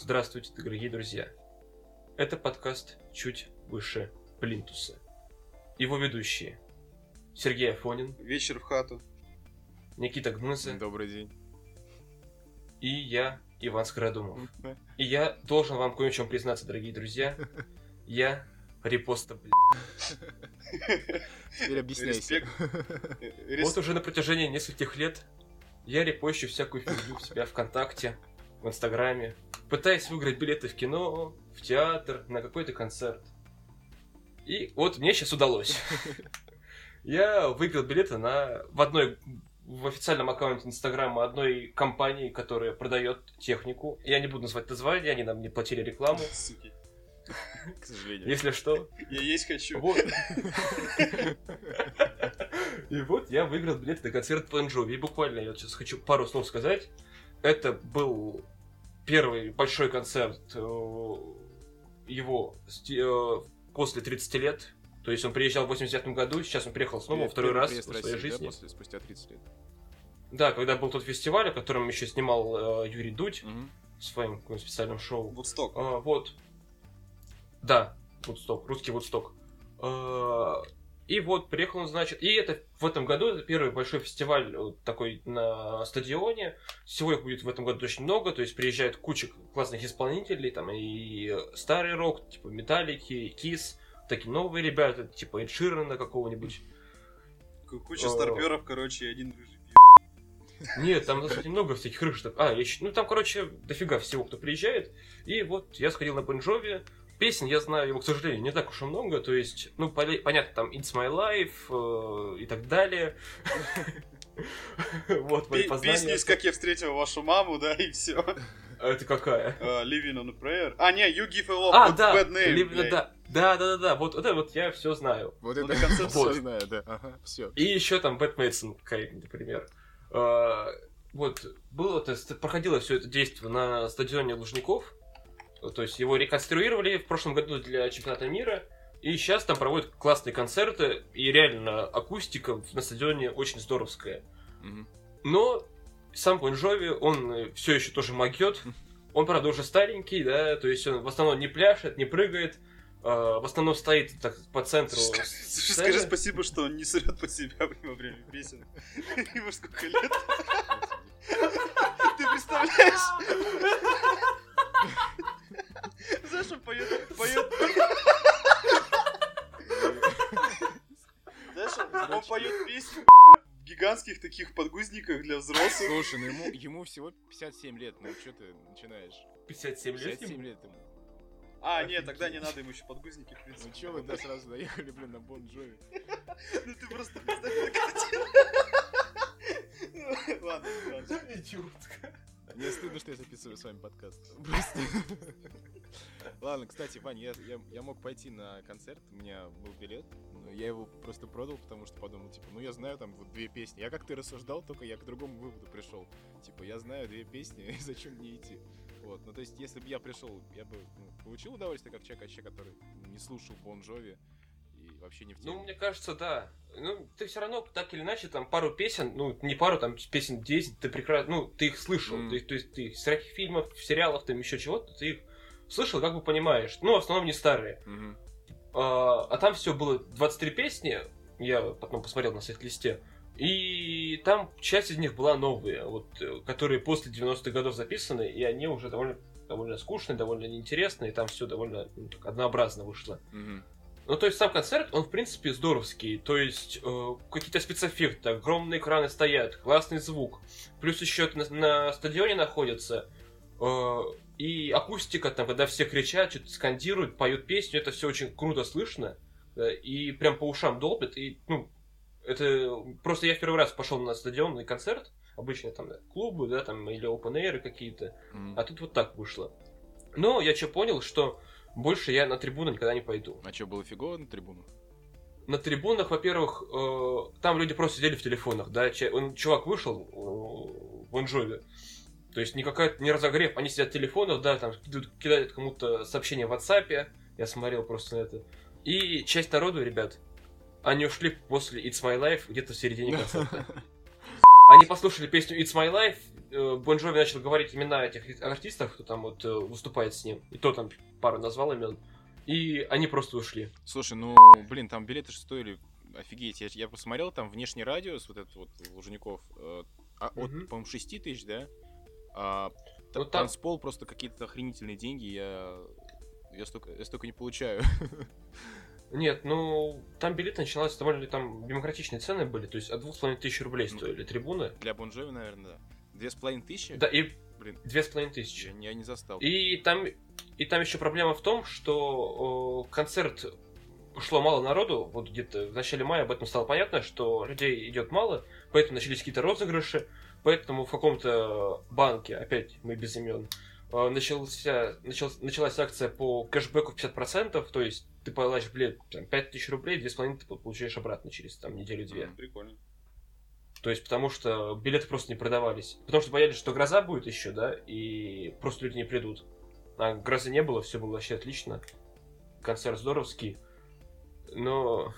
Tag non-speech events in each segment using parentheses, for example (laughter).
Здравствуйте, дорогие друзья. Это подкаст «Чуть выше Плинтуса». Его ведущие Сергей Афонин, Вечер в хату. Никита Гныза Добрый день. и я, Иван Скородумов. И я должен вам кое в чем признаться, дорогие друзья. (laughs) Я репоста, блядь. Теперь объясняйся. Вот уже на протяжении нескольких лет я репощу всякую фигню в себя ВКонтакте, в Инстаграме, пытаясь выиграть билеты в кино, в театр, на какой-то концерт. И вот мне сейчас удалось. (laughs) Я выиграл билеты на в одной в официальном аккаунте Инстаграма одной компании, которая продает технику. Я не буду называть название, они нам не платили рекламу. Суки. (laughs) К сожалению. Если что, Я есть хочу. вот. (laughs) И вот я выиграл билет на концерт Бон Джови. И буквально я сейчас хочу пару слов сказать. Это был первый большой концерт э, его э, после 30 лет. То есть он приезжал в 89 году, сейчас он приехал снова во второй раз в своей России, да, жизни. после- спустя 30 лет. Да, когда был тот фестиваль, о котором еще снимал э, Юрий Дудь Мгм. в своем каком-то специальном шоу. Вудсток. А, вот. Да, Вудсток, русский Вудсток. А, и вот приехал он, значит, и это в этом году это первый большой фестиваль э, такой на стадионе. Всего их будет в этом году очень много, то есть приезжает куча классных исполнителей, там и старый рок, типа Металлики, Кис, такие новые ребята, типа Эд Ширана какого-нибудь. Куча старперов, короче, один рыжий Нет, там достаточно много всяких рыжих. А, еще, ну там, короче, дофига всего, кто приезжает. И вот я сходил на Бон Джови. Песен я знаю его, к сожалению, не так уж и много. То есть, ну, понятно, там It's My Life э, и так далее. (laughs) Вот мои познания. Песни из «Как я встретил вашу маму», да, и все. А Это какая? Livin' on a Prayer. А, не, You Give Love А, да, Bad Name. Блядь. да, да, да, да, да, вот это вот я все знаю. Вот это на концерт все знаю, да. Ага, все. И еще там Bad Medicine какая-нибудь, например. А, Вот, было это, ст- проходило все это действие на стадионе Лужников. То есть его реконструировали в прошлом году для чемпионата мира. И сейчас там проводят классные концерты. И реально акустика на стадионе очень здоровская. Мгм. Но сам Бон Джови, он все еще тоже могет. (laughs) Он, правда, уже старенький, да, то есть он в основном не пляшет, не прыгает. а, в основном стоит так по центру. Скажи, (laughs) скажи спасибо, что он не срет по себя во время песен. (laughs) Ему сколько лет? Ты представляешь? Знаешь, он поет... поет... Знаешь, он- он поет песню в гигантских таких подгузниках для взрослых. Слушай, ну ему, ему всего 57 лет, ну что ты начинаешь? 57 лет 57 ему? лет ему. А, нет, тогда не надо ему еще подгузники, в принципе. Ну че вы да, сразу доехали, блин, на Бон Джови? (laughs) Ну ты просто представь эту картину. Ну, Ладно, ладно. Идиотка. Мне стыдно, что я записываю с вами подкаст. (laughs) Просто. Ладно, кстати, Вань, я, я, я мог пойти на концерт, у меня был билет, но я его просто продал, потому что подумал, типа, ну я знаю там вот две песни. Я как ты рассуждал, только я к другому выводу пришел. Типа, я знаю две песни, (laughs) зачем мне идти? Вот, ну то есть, если бы я пришел, я бы ну, получил удовольствие, как человек, вообще, который не слушал Бон Джови и вообще не в теме. Ну, мне кажется, да. Ну, ты все равно, так или иначе, там пару песен, ну, не пару, там песен 10, ты прекрасно, ну, ты их слышал. Мгм. Ты- то есть ты из всяких фильмов, сериалов, там еще чего-то, ты их слышал, как бы понимаешь. Ну, в основном не старые. Мгм. А, а там все было 23 песни, я потом посмотрел на сайт-листе, и там часть из них была новые, вот, которые после 90-х годов записаны, и они уже довольно, довольно скучные, довольно неинтересные, и там все довольно ну, так, однообразно вышло. Мгм. Ну, то есть сам концерт, он, в принципе, здоровский. То есть э, какие-то спецэффекты, огромные экраны стоят, классный звук. Плюс еще на, на стадионе находится. э, и акустика, там, когда все кричат, что-то скандируют, поют песню, это все очень круто слышно. и прям по ушам долбит. И, ну, это... Просто я в первый раз пошел на стадионный концерт. Обычно там клубы, да, там, или open air какие-то. Мгм. А тут вот так вышло. Но я что понял, что больше я на трибуну никогда не пойду. А что, было фигово на трибунах? На трибунах, во-первых, э, там люди просто сидели в телефонах, да, чувак вышел э, в Бонжови, то есть никакая не разогрев, они сидят в телефонах, да, там кидают, кидают кому-то сообщение в WhatsApp, я смотрел просто на это. И часть народу, ребят, они ушли после It's My Life где-то в середине (laughs) концерта. Они послушали песню It's My Life, э, Бон Джови начал говорить имена этих артистов, кто там вот э, выступает с ним, и то там пару назвал имен, и они просто ушли. Слушай, ну, блин, там билеты же стоили офигеть. Я, я посмотрел, там внешний радиус, вот этот вот Лужников, э, а, от, по-моему, 6 тысяч, да? А, Ну, там- танцпол просто какие-то охренительные деньги, я, я, столько, я столько не получаю. (laughs) Нет, ну, там билеты начиналось довольно там демократичные цены были, то есть от двух с половиной тысяч рублей Ну, стоили трибуны. Для Бонжови, наверное, да. Две с половиной тысячи? Да, и Блин, две с половиной тысячи. я, не- я не застал. И там, и там еще проблема в том, что э, концерт шло мало народу, вот где-то в начале мая об этом стало понятно, что людей идет мало, поэтому начались какие-то розыгрыши, поэтому в каком-то банке, опять мы без имен, э, начался, начал- началась акция по кэшбэку в 50%, то есть ты платишь билет там, 5000 рублей, 2,5 ты получаешь обратно через там неделю-две. Мгм. Прикольно. То есть, потому что билеты просто не продавались. Потому что боялись, что гроза будет еще, да, и просто люди не придут. А грозы не было, все было вообще отлично. Концерт здоровский. Но...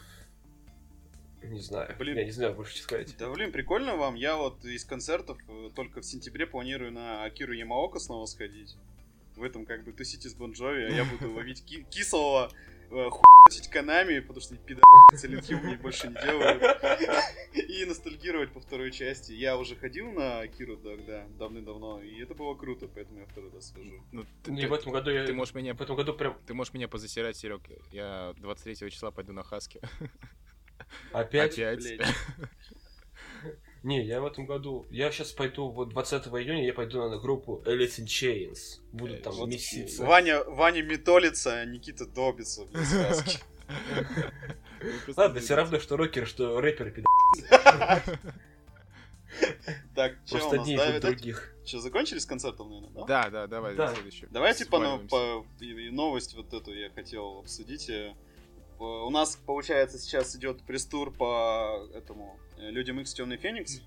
Не знаю. Блин. Я не знаю больше, что сказать. Да блин, прикольно вам. Я вот из концертов э, только в сентябре планирую на Акиру Ямаока снова сходить. В этом как бы тусите с Бон Джови, а я буду (laughs) ловить ки- кислого, э, хуй***тить канами, потому что пидор Silent Hill мне больше не делают. И ностальгировать по второй части. Я уже ходил на Акиру тогда, давным-давно, и это было круто, поэтому я второй раз схожу. Ну, ты, и ты- в этом году я... ты можешь меня В этом году прям Ты можешь меня позасирать, Серег. Я 23 числа пойду на Хаски. (laughs) опять... Опять. (laughs) Не, я в этом году... Я сейчас пойду, вот 20 июня я пойду на группу Alice in Chains. Буду там Вот месяца. Ваня, Ваня метолится, а Никита добится в сказке. Ладно, все равно, что рокер, что рэпер, пидор. Так, что у Просто нас? одни это- других. Что, закончили с концертом, наверное, да? Да, да, давай, Да. следующий. Давайте по, Сваливаемся. по- и- и новость вот эту я хотел обсудить. Э, У нас, получается, сейчас идет пресс-тур по этому э, Людям Икс Темный Феникс.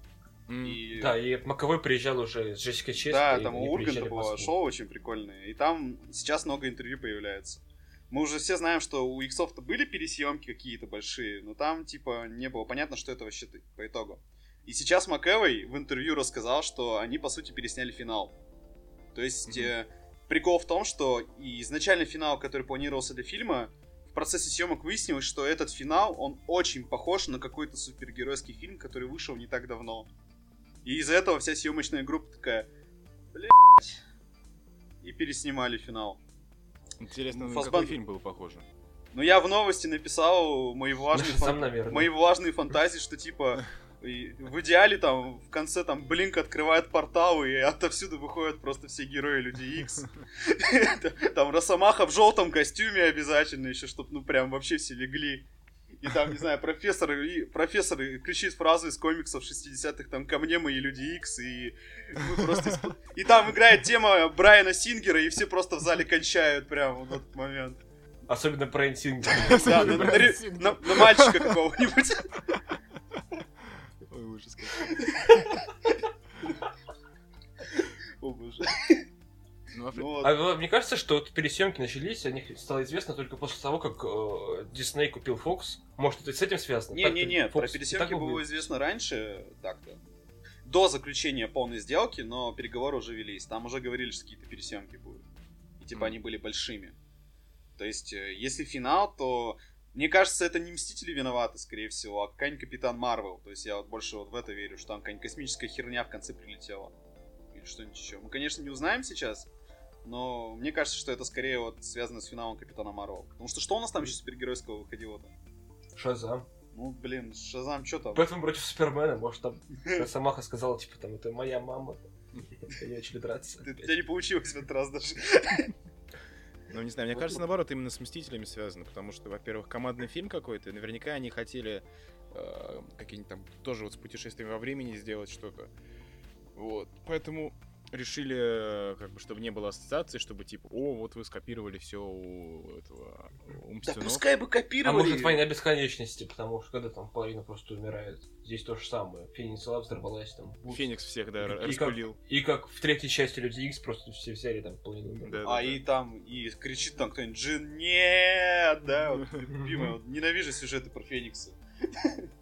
М, И Да, и Маковой приезжал уже с Джессикой Честной. да, там у Урганта было шоу очень прикольное. И там сейчас много интервью появляется. Мы уже все знаем, что у иксов-то были пересъемки какие-то большие, но там, типа, не было понятно, что это вообще по итогу. И сейчас МакЭвой в интервью рассказал, что они, по сути, пересняли финал. То есть, э, прикол в том, что и изначальный финал, который планировался для фильма, в процессе съемок выяснилось, что этот финал, он очень похож на какой-то супергеройский фильм, который вышел не так давно. И из-за этого вся съемочная группа такая, блядь, и переснимали финал. Интересно, на Фассбан- какой фильм было похоже? Но я в новости написал мои (laughs) влажные, фан- мои влажные фантазии, что типа и в идеале там в конце там Блинк открывает портал и отовсюду выходят просто все герои Люди Икс. Там Росомаха в желтом костюме обязательно еще, чтобы ну прям вообще все легли. И там, не знаю, профессор, и, профессор кричит фразу из комиксов 60-х, там, ко мне мои Люди Икс, и мы просто... исп- И там играет тема Брайана Сингера, и все просто в зале кончают прямо в этот момент. Особенно Брайан Сингер. Да, на мальчика какого-нибудь. Ужас какой. О боже. Ну, а Ну вот. А вот мне кажется, что вот пересъемки начались, о них стало известно только после того, как э, Дисней купил Fox. Может, это с этим связано? Не-не-не, про пересъемки было был- известно раньше, так-то. До заключения полной сделки, но переговоры уже велись. Там уже говорили, что какие-то пересъемки будут. И типа они были большими. То есть, э, если финал, то мне кажется, это не Мстители виноваты, скорее всего, а какая-нибудь Капитан Марвел. То есть я вот больше вот в это верю, что там какая-нибудь космическая херня в конце прилетела. Или что-нибудь еще. Мы, конечно, не узнаем сейчас, но мне кажется, что это скорее вот связано с финалом Капитана Марвел. Потому что что у нас там еще супергеройского выходило-то? Шазам. Ну, блин, Шазам, что там? Бэтмен против Супермена, может, там (laughs) Самаха сказала, типа, там, это моя мама. (laughs) Они начали драться. Ты- У тебя не получилось в этот раз даже. Ну, не знаю, мне кажется, наоборот, именно с Мстителями связано, потому что, во-первых, командный фильм какой-то, и наверняка они хотели э, какие-нибудь там тоже вот с путешествием во времени сделать что-то. Вот, поэтому решили, э, как бы, чтобы не было ассоциации, чтобы типа, о, вот вы скопировали все у этого, у Да Мстюнов». пускай бы А копировали. может, война бесконечности, потому что когда там половина просто умирает. Здесь то же самое. Феникс Лав взорвалась там. Феникс всех, да, И как- распылил. И как в третьей части Люди Икс просто все взяли там половину умерли. Да, А да, и да. там, и кричит там кто-нибудь, Джин, нет, да, вот, (laughs) любимая, вот, ненавижу сюжеты про Феникса. (laughs)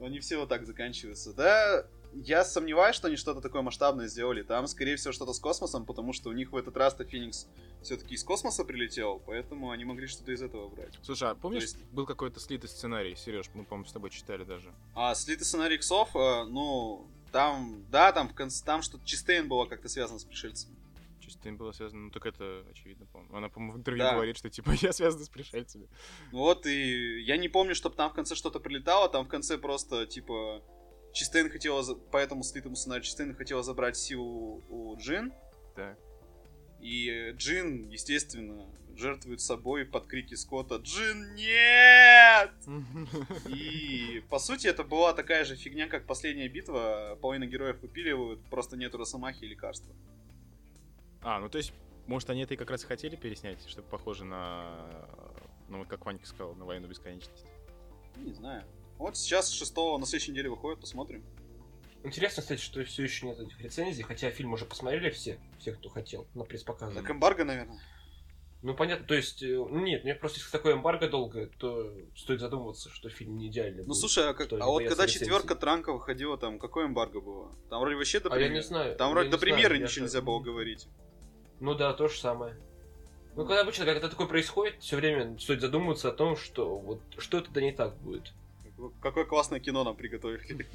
Они все вот так заканчиваются. Да, я сомневаюсь, что они что-то такое масштабное сделали. Там, скорее всего, что-то с космосом, потому что у них в этот раз-то Феникс все-таки из космоса прилетел, поэтому они могли что-то из этого брать. Слушай, а помнишь, есть- был какой-то слитый сценарий, Сереж, мы, по-моему, с тобой читали даже. А слитый сценарий иксов, э, ну, там, да, там в конце, там что-то Чистейн было как-то связано с пришельцами. Этим было связано? Ну, так это очевидно, по-моему. Она, по-моему, в интервью Да. говорит, что, типа, (laughs) я связана с пришельцами. Вот, и я не помню, чтобы там в конце что-то прилетало, там в конце просто, типа, Чистейн хотела, за- по этому слитому сценарию, Чистейн хотела забрать силу у Джин, Так. и Джин, естественно, жертвует собой под крики Скотта «Джин, нет!» (laughs) И, по сути, это была такая же фигня, как последняя битва, половина героев выпиливают, просто нету Росомахи и лекарства. А, ну, то есть, может, они это и как раз и хотели переснять, чтобы похоже на... Ну, как Ванька сказал, на войну бесконечности. Не знаю. Вот сейчас 6 на следующей неделе выходит, посмотрим. Интересно, кстати, что все еще нет этих рецензий, хотя фильм уже посмотрели все, все, кто хотел, на пресс-показе. Так эмбарго, наверное. Ну, понятно, то есть, э, нет, мне просто если такое эмбарго долгое, то стоит задумываться, что фильм не идеальный Ну будет. слушай, а, как- а вот когда рецензий. четверка транка выходила, там какое эмбарго было? Там вроде вообще до А я премьеры. не знаю. Там я вроде до премьеры я ничего нельзя было говорить. Ну да, то же самое. Ну, когда обычно, когда такое происходит, все время стоит задумываться о том, что вот что тогда не так будет. Какое- классное кино нам приготовили.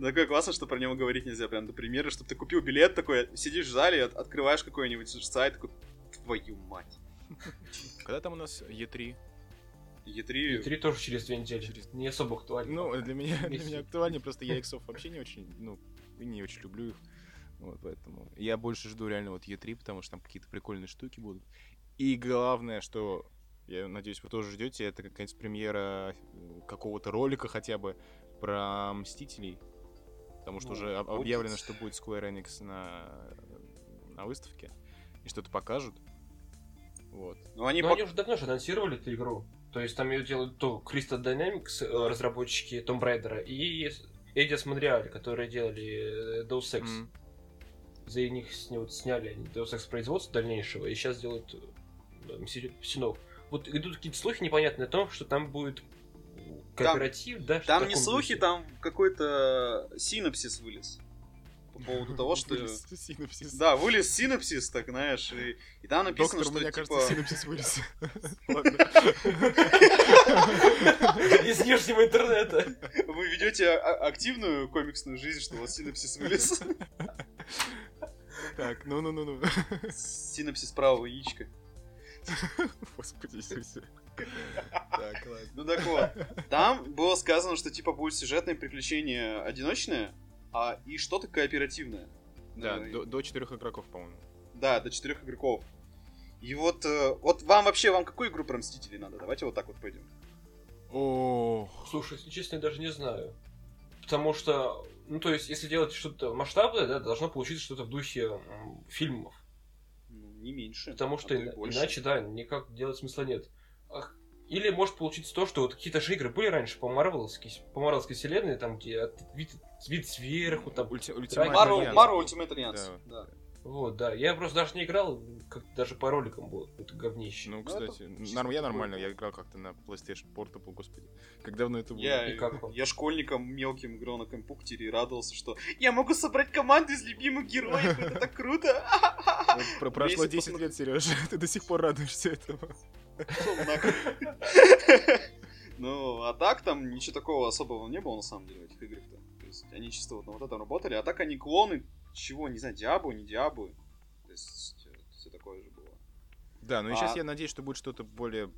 Такое классно, что про него говорить нельзя прям до премьеры, чтобы ты купил билет такой, сидишь в зале, от- открываешь какой-нибудь сайт, такой, твою мать. Когда там у нас Е3? E3... И три тоже через две недели. Через- Не особо актуально. Ну, для меня, (laughs) для меня актуальнее, просто я иксов вообще не очень, ну, и не очень люблю их. Вот, поэтому я больше жду реально вот Е3, потому что там какие-то прикольные штуки будут. И главное, что я надеюсь, вы тоже ждете, это какая-нибудь премьера э, какого-то ролика хотя бы про Мстителей. Потому что Ну, уже будет. объявлено, что будет Square Enix на, на выставке. И что-то покажут. Вот. Ну они Ну, пок- они уже давно же анонсировали эту игру. То есть там ее делают то Crystal Dynamics, э, разработчики Tomb Raider, и Эдис Монреаль, которые делали э, Deus Ex. М. За них с него сняли Deus Ex производства дальнейшего, и сейчас делают Мстителей Синов. Вот идут какие-то слухи непонятные о том, что там будет кооператив, да? что Там не слухи, духе. там какой-то синапсис вылез. По поводу того, что... Вылез синапсис. Да, вылез синапсис, так знаешь, и, и там написано, Доктор, что мне типа... кажется, синапсис вылез. (laughs) (laughs) Из внешнего интернета. Вы ведете а- активную комиксную жизнь, что у вас синапсис вылез. Так, ну-ну-ну-ну. Синапсис правого яичка. (laughs) Господи Иисусе. Ну так вот, там было сказано, что типа будет сюжетное приключение одиночное, а и что-то кооперативное. Да, Э, до, до четырех игроков, по-моему. Да, до четырех игроков. И вот, э, вот вам вообще, вам какую игру про Мстителей надо? Давайте вот так вот пойдем. Ох. Слушай, если честно, я даже не знаю. Потому что, ну то есть, если делать что-то масштабное, да, должно получиться что-то в духе фильмов. Не меньше. Потому а что то и больше. иначе, да, никак делать смысла нет. Ах, Или может получиться то, что вот какие-то же игры были раньше по Марвеловской, по Марвеловской вселенной, там, где вид, вид сверху, там, Ульти- Marvel- Ultimate Marvel, Alliance. Marvel Ultimate Alliance. Да. Да. Вот, да. Я просто даже не играл, как даже по роликам было какое-то говнище. Ну, Ну, кстати, это чисто норм- я нормально, я играл как-то на PlayStation Portable, господи. Как давно это было? Я, И как я школьником мелким играл на компьютере и радовался, что я могу собрать команду из любимых героев, это так круто! Прошло Вместе 10 лет, Сережа, (laughs) ты до сих пор радуешься этому. Ну, а так там ничего такого особого не было, на самом деле, в этих играх-то. То есть они чисто вот на вот этом работали, а так они клоны чего, не знаю, Диабу, не Диабу. То есть все такое же было. Да, ну и сейчас А- я надеюсь, что будет что-то более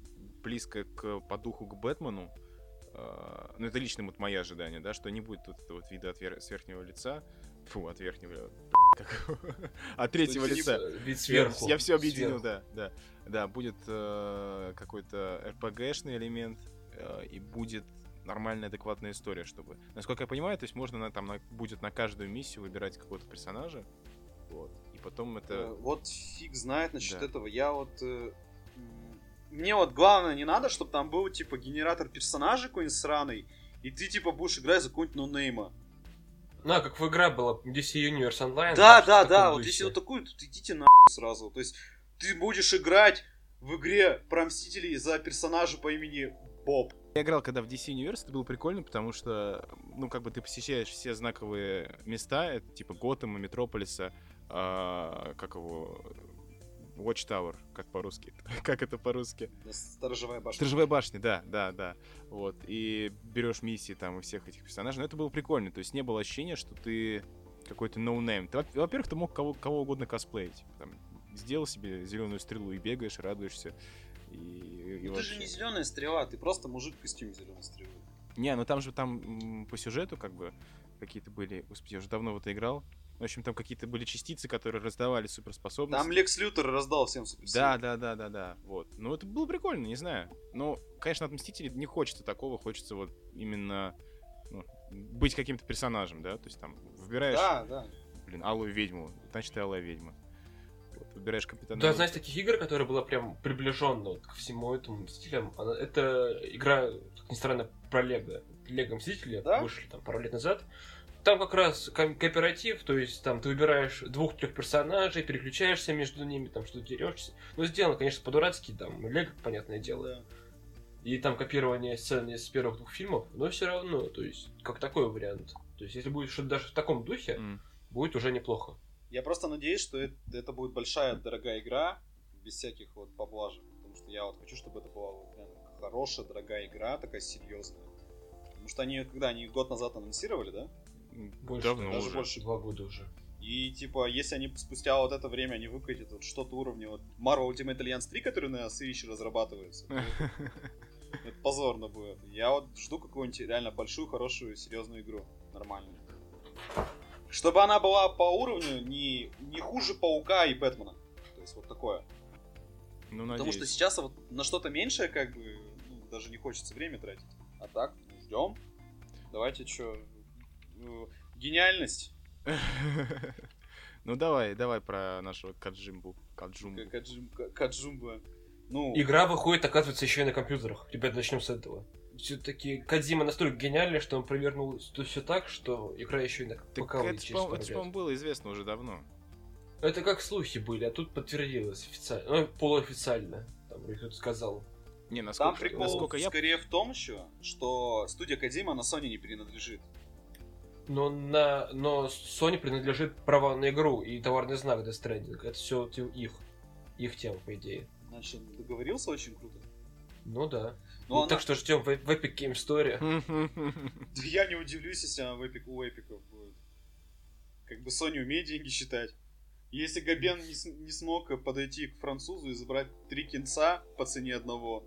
близкое к, по духу к Бэтмену. А, Ну, это лично вот мои ожидания, да, что не будет вот этого вот вида от вер- с верхнего лица. Фу, от верхнего... (laughs) как? От третьего не лица. Вид сверху. Я все объединил, да, да. Да, будет э, какой-то RPG-шный элемент, э, и будет нормальная, адекватная история, чтобы... Насколько я понимаю, то есть можно на, там на- будет на каждую миссию выбирать какого-то персонажа, вот, и потом Э, это... Вот фиг знает насчет Да. этого. Я вот... э, Мне вот главное не надо, чтобы там был, типа, генератор персонажей какой-нибудь сраный, и ты, типа, будешь играть за какого-нибудь нонейма. Ну, а как в игра была DC Universe Online. Да, да, да, вот если вот такую, то идите на сразу. То есть ты будешь играть в игре про Мстителей за персонажа по имени Боб. Я играл, когда в DC Universe, это было прикольно, потому что, ну, как бы ты посещаешь все знаковые места, это типа Готэма, Метрополиса, а, как его, Watchtower, как по-русски. (laughs) как это по-русски? Сторожевая башня. Сторожевая башня, да, да, да. Вот. И берешь миссии там у всех этих персонажей. Но это было прикольно. То есть не было ощущения, что ты какой-то ноунейм. Ты, во- во-первых, ты мог кого, кого угодно косплеить. Там, сделал себе зеленую стрелу и бегаешь, радуешься. И, и Ну, ты же вообще. не зеленая стрела, ты просто мужик в костюме зеленой стрелы. Не, ну там же там по сюжету как бы какие-то были... Господи, я уже давно в это играл. В общем, там какие-то были частицы, которые раздавали суперспособности. Там Лекс Лютер раздал всем суперсилы. Да, да, да, да, да. Вот. Ну, это было прикольно, не знаю. Но, конечно, от Мстителей не хочется такого, хочется вот именно ну, быть каким-то персонажем, да? То есть там выбираешь, Да, да. блин, алую ведьму, значит, ты алая ведьма. Выбираешь капитана. Да, знаешь, таких игр, которая была прям приближена вот ко всему этому стилям, она- это игра, как ни странно, про Лего. Лего Мстители Да? вышли там пару лет назад. Там как раз ко- кооператив, то есть там ты выбираешь двух-трех персонажей, переключаешься между ними, там что-то дерешься. Ну, сделано, конечно, по-дурацки, там, Лего, понятное дело. да. И там копирование сцен из первых двух фильмов, но все равно, то есть, как такой вариант. То есть, если будет что-то даже в таком духе, М. будет уже неплохо. Я просто надеюсь, что это, это будет большая, дорогая игра, без всяких вот поблажек. Потому что я вот хочу, чтобы это была вот прям хорошая, дорогая игра, такая серьезная. Потому что они, когда они год назад анонсировали, да? Больше, Давно даже уже. больше. Два года уже. И типа, если они спустя вот это время они выкатят вот что-то уровня вот Marvel Ultimate Alliance 3, который на Switch разрабатывается, то (laughs) это позорно будет. Я вот жду какую-нибудь реально большую, хорошую, серьезную игру. Нормальную. Чтобы она была по уровню не, не хуже Паука и Бэтмена. То есть вот такое. Ну, Потому что сейчас вот на что-то меньшее, как бы, ну, даже не хочется время тратить. А так, ну, ждем. Давайте что, гениальность. (laughs) Ну, давай, давай про нашего Каджимбу. Каджумбу. Каджумба. Ну, Игра выходит, оказывается, еще и на компьютерах. Ребят, начнем с этого. Все-таки Кадзима настолько гениальный, что он провернул все так, что игра еще и на ПК это, по-моему, было известно уже давно. Это как слухи были, а тут подтвердилось официально. Ну, полуофициально. Там кто-то сказал. Не, там насколько, прикол насколько я... скорее в том еще, что студия Кадима на Sony не принадлежит. Но, на... Но Sony принадлежит права на игру и товарный знак Death Stranding. Это все их. Их тема, по идее. Значит, договорился очень круто. Ну да. Ну, Ну, она- Так что ждем в, в Epic Game Story. (laughs) Да Я не удивлюсь, если она в Epic, у эпиков будет. Как бы Sony умеет деньги считать. Если Габен не, не смог подойти к французу и забрать три кинца по цене одного,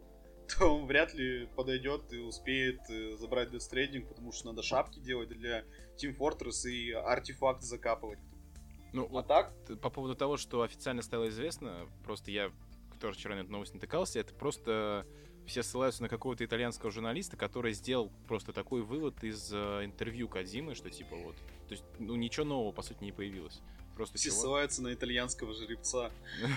(laughs) то он вряд ли подойдет и успеет э, забрать Death Stranding, потому что надо шапки делать для Team Fortress и артефакт закапывать. Ну, А вот так, по поводу того, что официально стало известно, просто я, который вчера на эту новость натыкался, это просто все ссылаются на какого-то итальянского журналиста, который сделал просто такой вывод из э, интервью Кадзимы, что типа вот, то есть, ну ничего нового по сути не появилось. Просто все ссылаются на итальянского жеребца.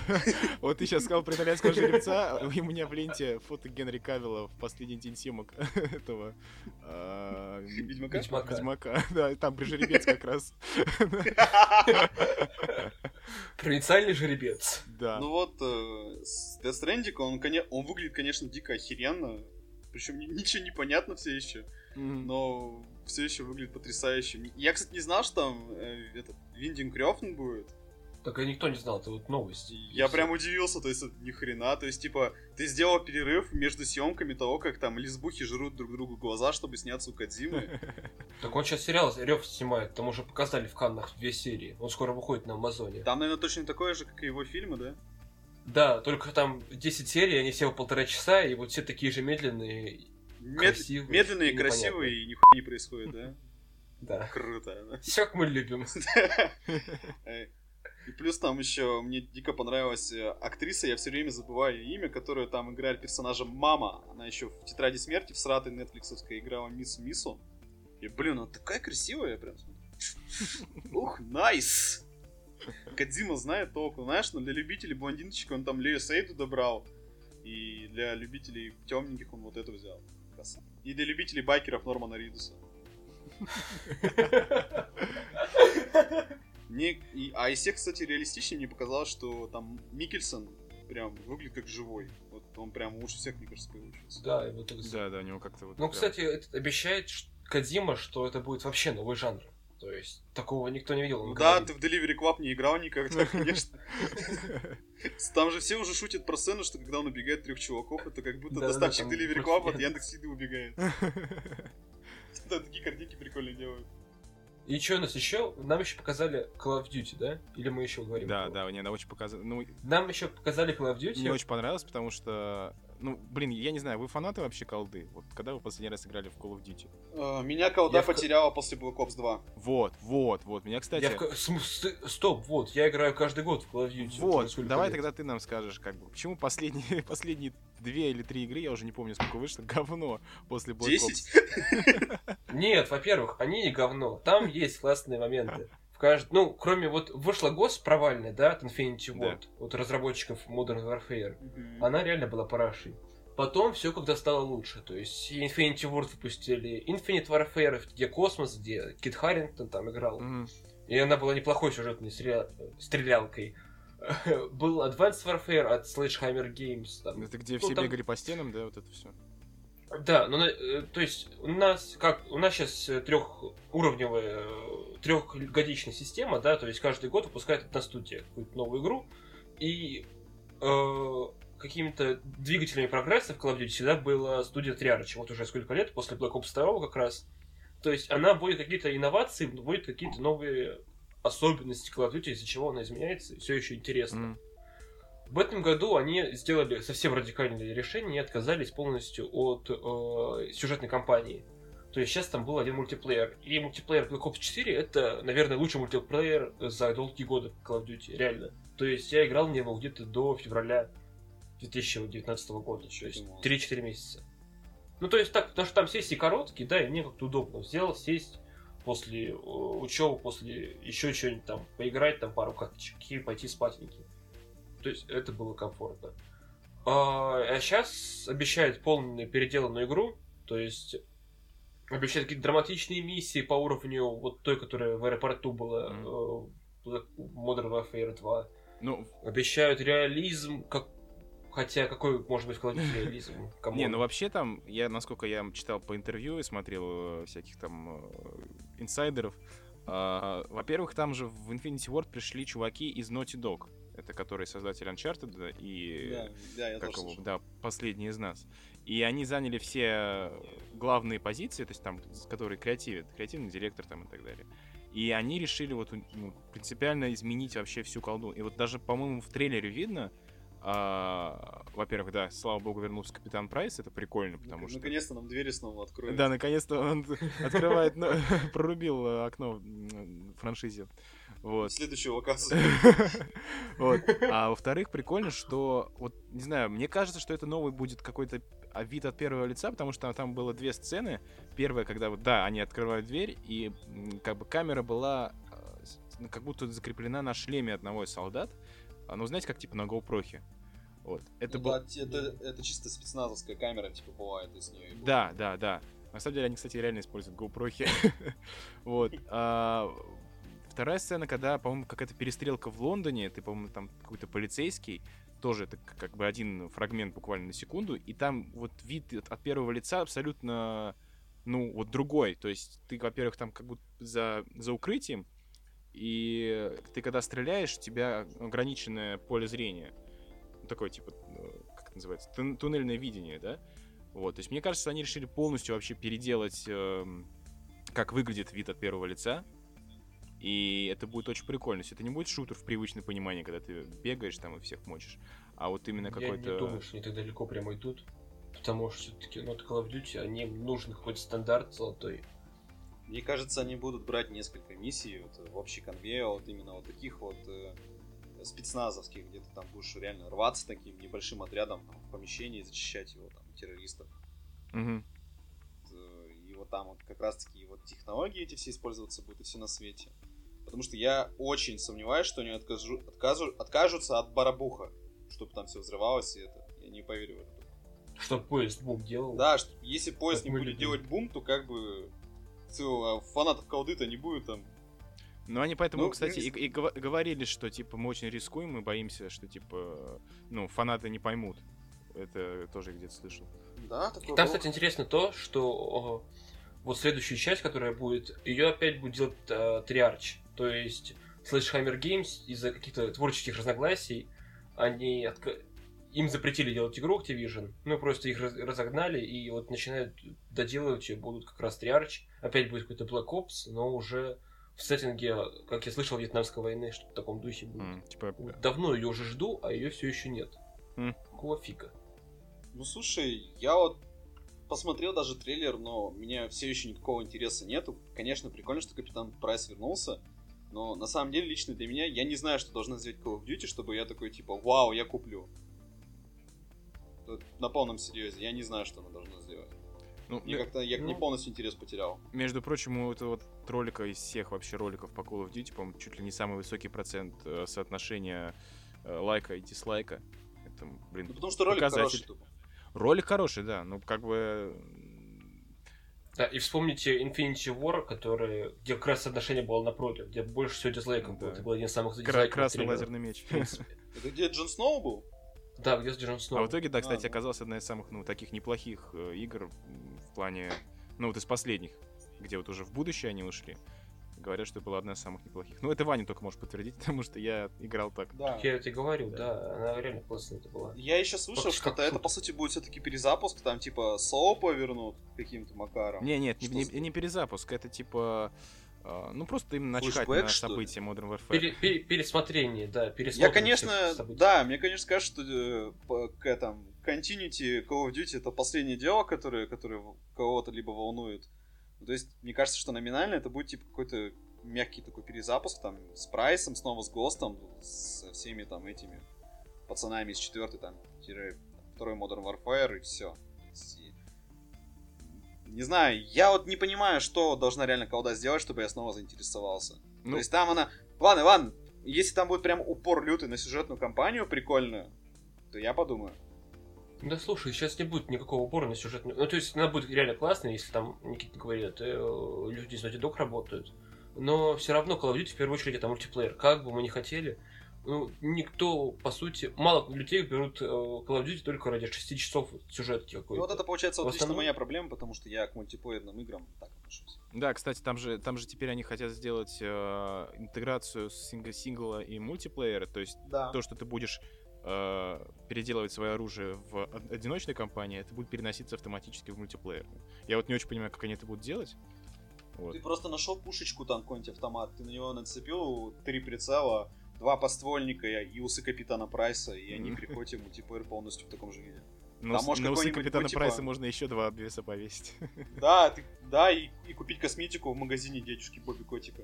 (laughs) Вот ты сейчас сказал про итальянского жеребца, (laughs) и у меня в ленте фото Генри Кавилла в последний день съемок (laughs) этого а, Ведьмака? Ведьмака. Ведьмака, да, там при жеребец как раз. Провинциальный жеребец. Да. Ну вот, э, с Death он, он выглядит, конечно, дико охеренно. Причем ни- ничего не понятно все еще. Но все еще выглядит потрясающе. Я, кстати, не знал, что там э, этот Виндинг Рёфн будет. Так и никто не знал, это вот новость. Я прям удивился, то есть это ни хрена, то есть типа ты сделал перерыв между съемками того, как там лесбухи жрут друг другу глаза, чтобы сняться у Кадзимы. (laughs) Так он сейчас сериал Рев снимает, там уже показали в Каннах две серии. Он скоро выходит на Амазоне. Там, наверное, точно такое же, как и его фильмы, да? Да, только там 10 серий, они все по полтора часа, и вот все такие же медленные. Мед- Красивые Медленные, и красивые и нихуя не происходит, да? (laughs) Да. Круто. (laughs) Все как мы любим. (laughs) Э, И плюс там еще мне дико понравилась э, актриса, я все время забываю ее имя, которая там играет персонажа Мама. Она еще в Тетради смерти в сратой нетфликсовской играла Мисс Мису. И, блин, она такая красивая, прям. Ух, найс! Кадзима знает толк. Знаешь, ну, для любителей блондиночек он там Лею Сейду добрал. И для любителей темненьких он вот это взял. Красава. И для любителей байкеров Нормана Ридуса. Мне, и, а из всех, кстати, реалистичнее мне показалось, что там Микельсон прям выглядит как живой. Вот он прям лучше всех, мне кажется, получился. Да, вот так- Да, да, у него как-то вот... Ну, прям- кстати, это обещает Кодзима, что это будет вообще новый жанр. То есть, такого никто не видел. да, говорит. ты в Delivery Club не играл никогда, (laughs) конечно. Там же все уже шутят про сцену, что когда он убегает трех чуваков, это как будто доставщик Delivery Club от Яндекс. Еды убегает. (laughs) Да, такие картинки прикольно делают. И что у нас еще? Нам еще показали Call of Duty, да? Или мы еще говорим? Да, да, мне она очень показывает. Ну, Нам еще показали Call of Duty. мне очень понравилось, потому что, ну, блин, я не знаю, вы фанаты вообще колды? Вот когда вы последний раз играли в Call of Duty? А, Меня колда Я в потеряла после Black Ops 2. Вот, вот, вот. Меня, кстати... Я в Стоп, вот, я играю каждый год в Call of Duty. Вот, сколько давай лет. тогда ты нам скажешь, как бы, почему последние, (laughs) последние две или три игры, я уже не помню, сколько вышло, (laughs) говно после Black Ops. Десять? (laughs) Нет, во-первых, они не говно. Там есть классные моменты. Кажд... Ну, кроме вот вышла ГОС провальная, да, от Infinity Да. Ward, от разработчиков Modern Warfare. Мгм. Она реально была парашей. Потом все когда стало лучше. То есть Infinity Ward выпустили Infinite Warfare, где космос, где Кит Харрингтон там играл. Мгм. И она была неплохой сюжетной стрел- стрелялкой. (laughs) Был Advanced Warfare от Sledgehammer Games. Там. Это где Ну, все там- бегали по стенам, да, вот это все. Да, ну, э, то есть у нас как у нас сейчас трехуровневая, трехгодичная система, да, то есть каждый год выпускает одна студия какую-то новую игру, и э, какими-то двигателями прогресса в Call of Duty всегда была студия Triarch, вот уже сколько лет, после Black Ops 2 как раз. То есть она будет какие-то инновации, будет какие-то новые особенности Call of Duty, из-за чего она изменяется, все еще интересно. Мгм. В этом году они сделали совсем радикальное решение и отказались полностью от э, сюжетной кампании. То есть сейчас там был один мультиплеер. И мультиплеер Black Ops 4 это, наверное, лучший мультиплеер за долгие годы в Call of Duty, реально. То есть я играл в него где-то до февраля 2019 года, то есть Думал. 3-4 месяца. Ну, то есть так, потому что там сессии короткие, да, и мне как-то удобно. Взял, сесть после учебы, после еще что-нибудь там, поиграть там пару карточек и пойти спатеньки. То есть это было комфортно. А, сейчас обещают полную переделанную игру, то есть обещают какие-то драматичные миссии по уровню вот той, которая в аэропорту была Мгм. э, Modern Warfare 2. Ну, Обещают реализм, как... хотя какой может быть Duty (laughs) реализм? Come on. не, ну вообще там, я, насколько я читал по интервью и смотрел э, всяких там э, инсайдеров, а, во-первых, там же в Infinity Ward пришли чуваки из Naughty Dog, это которые создатели Uncharted и Да, да, я как тоже его, да, последний из нас. И они заняли все главные позиции, то есть там, которые креативят, креативный директор там и так далее. И они решили вот ну, принципиально изменить вообще всю колду. И вот даже, по-моему, в трейлере видно, а, во-первых, да, слава богу, вернулся Капитан Прайс, это прикольно, потому что... Наконец-то нам двери снова откроют. Да, наконец-то он (laughs) открывает, (laughs) прорубил э, окно франшизе. Вот. Следующую локацию. (laughs) Вот. А во-вторых, прикольно, что, вот, не знаю, мне кажется, что это новый будет какой-то а, вид от первого лица, потому что там было две сцены. Первая, когда вот, да, они открывают дверь, и как бы камера была а, как будто закреплена на шлеме одного из солдат. А, Ну, знаете, как типа на GoPro. Вот. Это Ну был... да, это, это чисто спецназовская камера, типа, бывает из нее. Да, да, да. На самом деле они, кстати, реально используют GoPro. (laughs) Вот. А, Вторая сцена, когда, по-моему, какая-то перестрелка в Лондоне, ты, по-моему, там какой-то полицейский, тоже это как бы один фрагмент буквально на секунду, и там вот вид от- первого лица абсолютно, ну, вот другой. То есть ты, во-первых, там как будто за, за укрытием, и ты когда стреляешь, у тебя ограниченное поле зрения. Ну, такое, типа, э, как это называется, тун- туннельное видение, да? Вот, то есть мне кажется, они решили полностью вообще переделать, эм, как выглядит вид от первого лица. И это будет очень прикольно. То есть это не будет шутер в привычном понимании, когда ты бегаешь там и всех мочишь. А вот именно Я какой-то... не думаю, что они так далеко прямо идут. Потому что все-таки, ну, это Call of Duty, они нужен какой-то стандарт золотой. Мне кажется, они будут брать несколько миссий вот, в общий конвейер, вот именно вот таких вот э, спецназовских, где ты там будешь реально рваться таким небольшим отрядом там, в помещении, зачищать его там террористов. Э, И вот там вот как раз таки вот технологии эти все использоваться будут и все на свете. Потому что я очень сомневаюсь, что они откажу, откажу- откажутся от барабуха, чтобы там все взрывалось и это. Я не поверю в это. Чтоб поезд бум делал. Да, что если поезд не будет любим. делать бум, то как бы всё, а фанатов колды-то не будет там. Ну, они поэтому, Ну, кстати, и, и говорили, что, типа, мы очень рискуем, мы боимся, что, типа, ну, фанаты не поймут. Это тоже где-то слышал. Да, такое Там, было. кстати, интересно то, что вот следующую часть, которая будет, ее опять будет делать э, Триарч. То есть Sledgehammer Games из-за каких-то творческих разногласий они отка- им запретили делать игру Activision, ну просто их раз- разогнали и вот начинают доделывать ее будут как раз Триарч. Опять будет какой-то Black Ops, но уже в сеттинге, как я слышал, Вьетнамской войны, что в таком духе будет. М, Типа, Вот Давно ее уже жду, а ее все еще нет. М. Какого фига? Ну слушай, я вот посмотрел даже трейлер, но у меня все еще никакого интереса нету. Конечно, прикольно, что Капитан Прайс вернулся. Но на самом деле, лично для меня, я не знаю, что должна сделать Call of Duty, чтобы я такой, типа, вау, я куплю. На полном серьезе, я не знаю, что она должна сделать. ну, Я как-то, я Ну. полностью интерес потерял. Между прочим, у этого вот ролика из всех вообще роликов по Call of Duty, по чуть ли не самый высокий процент э, соотношения э, лайка и дизлайка. Это, блин, Ну потому что ролик показатель. хороший тупо. Ролик хороший, да, ну как бы... Да, и вспомните Infinity War, который, где как раз соотношение было напротив, где больше всего дизлайков Да. было. Это был один из самых кра- красный трейлеров, лазерный меч. в принципе. (laughs) Это где Джон Сноу был? Да, где с Джон А Сноу. в итоге, да, кстати, А, ну. оказалась одна из самых, ну, таких неплохих э, игр в плане, ну, вот из последних, где вот уже в будущее они ушли. Говорят, что была одна из самых неплохих. Ну, это Ваня только может подтвердить, (laughs) потому что я играл так. Да. Я тебе говорю, Да. да, она реально классная это была. Я еще слышал, что это, это по сути будет все-таки перезапуск, там типа Соупа вернут каким-то макаром. Не, нет, не, Что не- за- не перезапуск, это типа... э, ну, просто им начать Флэшбэк, на события Modern Warfare. Пере- пере- пересмотрение, да, пересмотр. Я, конечно, да, мне, конечно, кажется, что э, по- к этому Continuity Call of Duty это последнее дело, которое, которое кого-то либо волнует. Ну, то есть, мне кажется, что номинально это будет типа какой-то мягкий такой перезапуск, там, с Прайсом, снова с Гостом, со всеми там этими пацанами из четвертой, там, тире, второй Modern Warfare и все. Не знаю, я вот не понимаю, что должна реально колда сделать, чтобы я снова заинтересовался. Ну, То есть там она... Ладно, ладно, если там будет прям упор лютый на сюжетную кампанию прикольную, то я подумаю. Да слушай, сейчас не будет никакого упора на сюжетную. Ну, то есть она будет реально классная, если там Никита говорит, э, люди из Naughty Dog работают. Но все равно Call of Duty в первую очередь это мультиплеер. Как бы мы ни хотели, ну, никто, по сути, мало людей берут э, Call of Duty только ради 6 часов сюжетки Ну, какой-то. вот это получается вот лично основном- моя проблема, потому что я к мультиплеерным играм так отношусь. Да, кстати, там же, там же теперь они хотят сделать э, интеграцию синг- сингла и мультиплеера, то есть Да. то, что ты будешь э, переделывать свое оружие в од- одиночной кампании, это будет переноситься автоматически в мультиплеер. Я вот не очень понимаю, как они это будут делать. Вот. Ты просто нашел пушечку, там какой-нибудь автомат, ты на него нацепил три прицела, два подствольника и усы Капитана Прайса, и они приходят в мультиплеер полностью в таком же виде. Но там с- может на усы Капитана типа- Прайса можно еще два обвеса повесить. (laughs) Да, ты, да, и, и купить косметику в магазине дедушки Бобби Котика.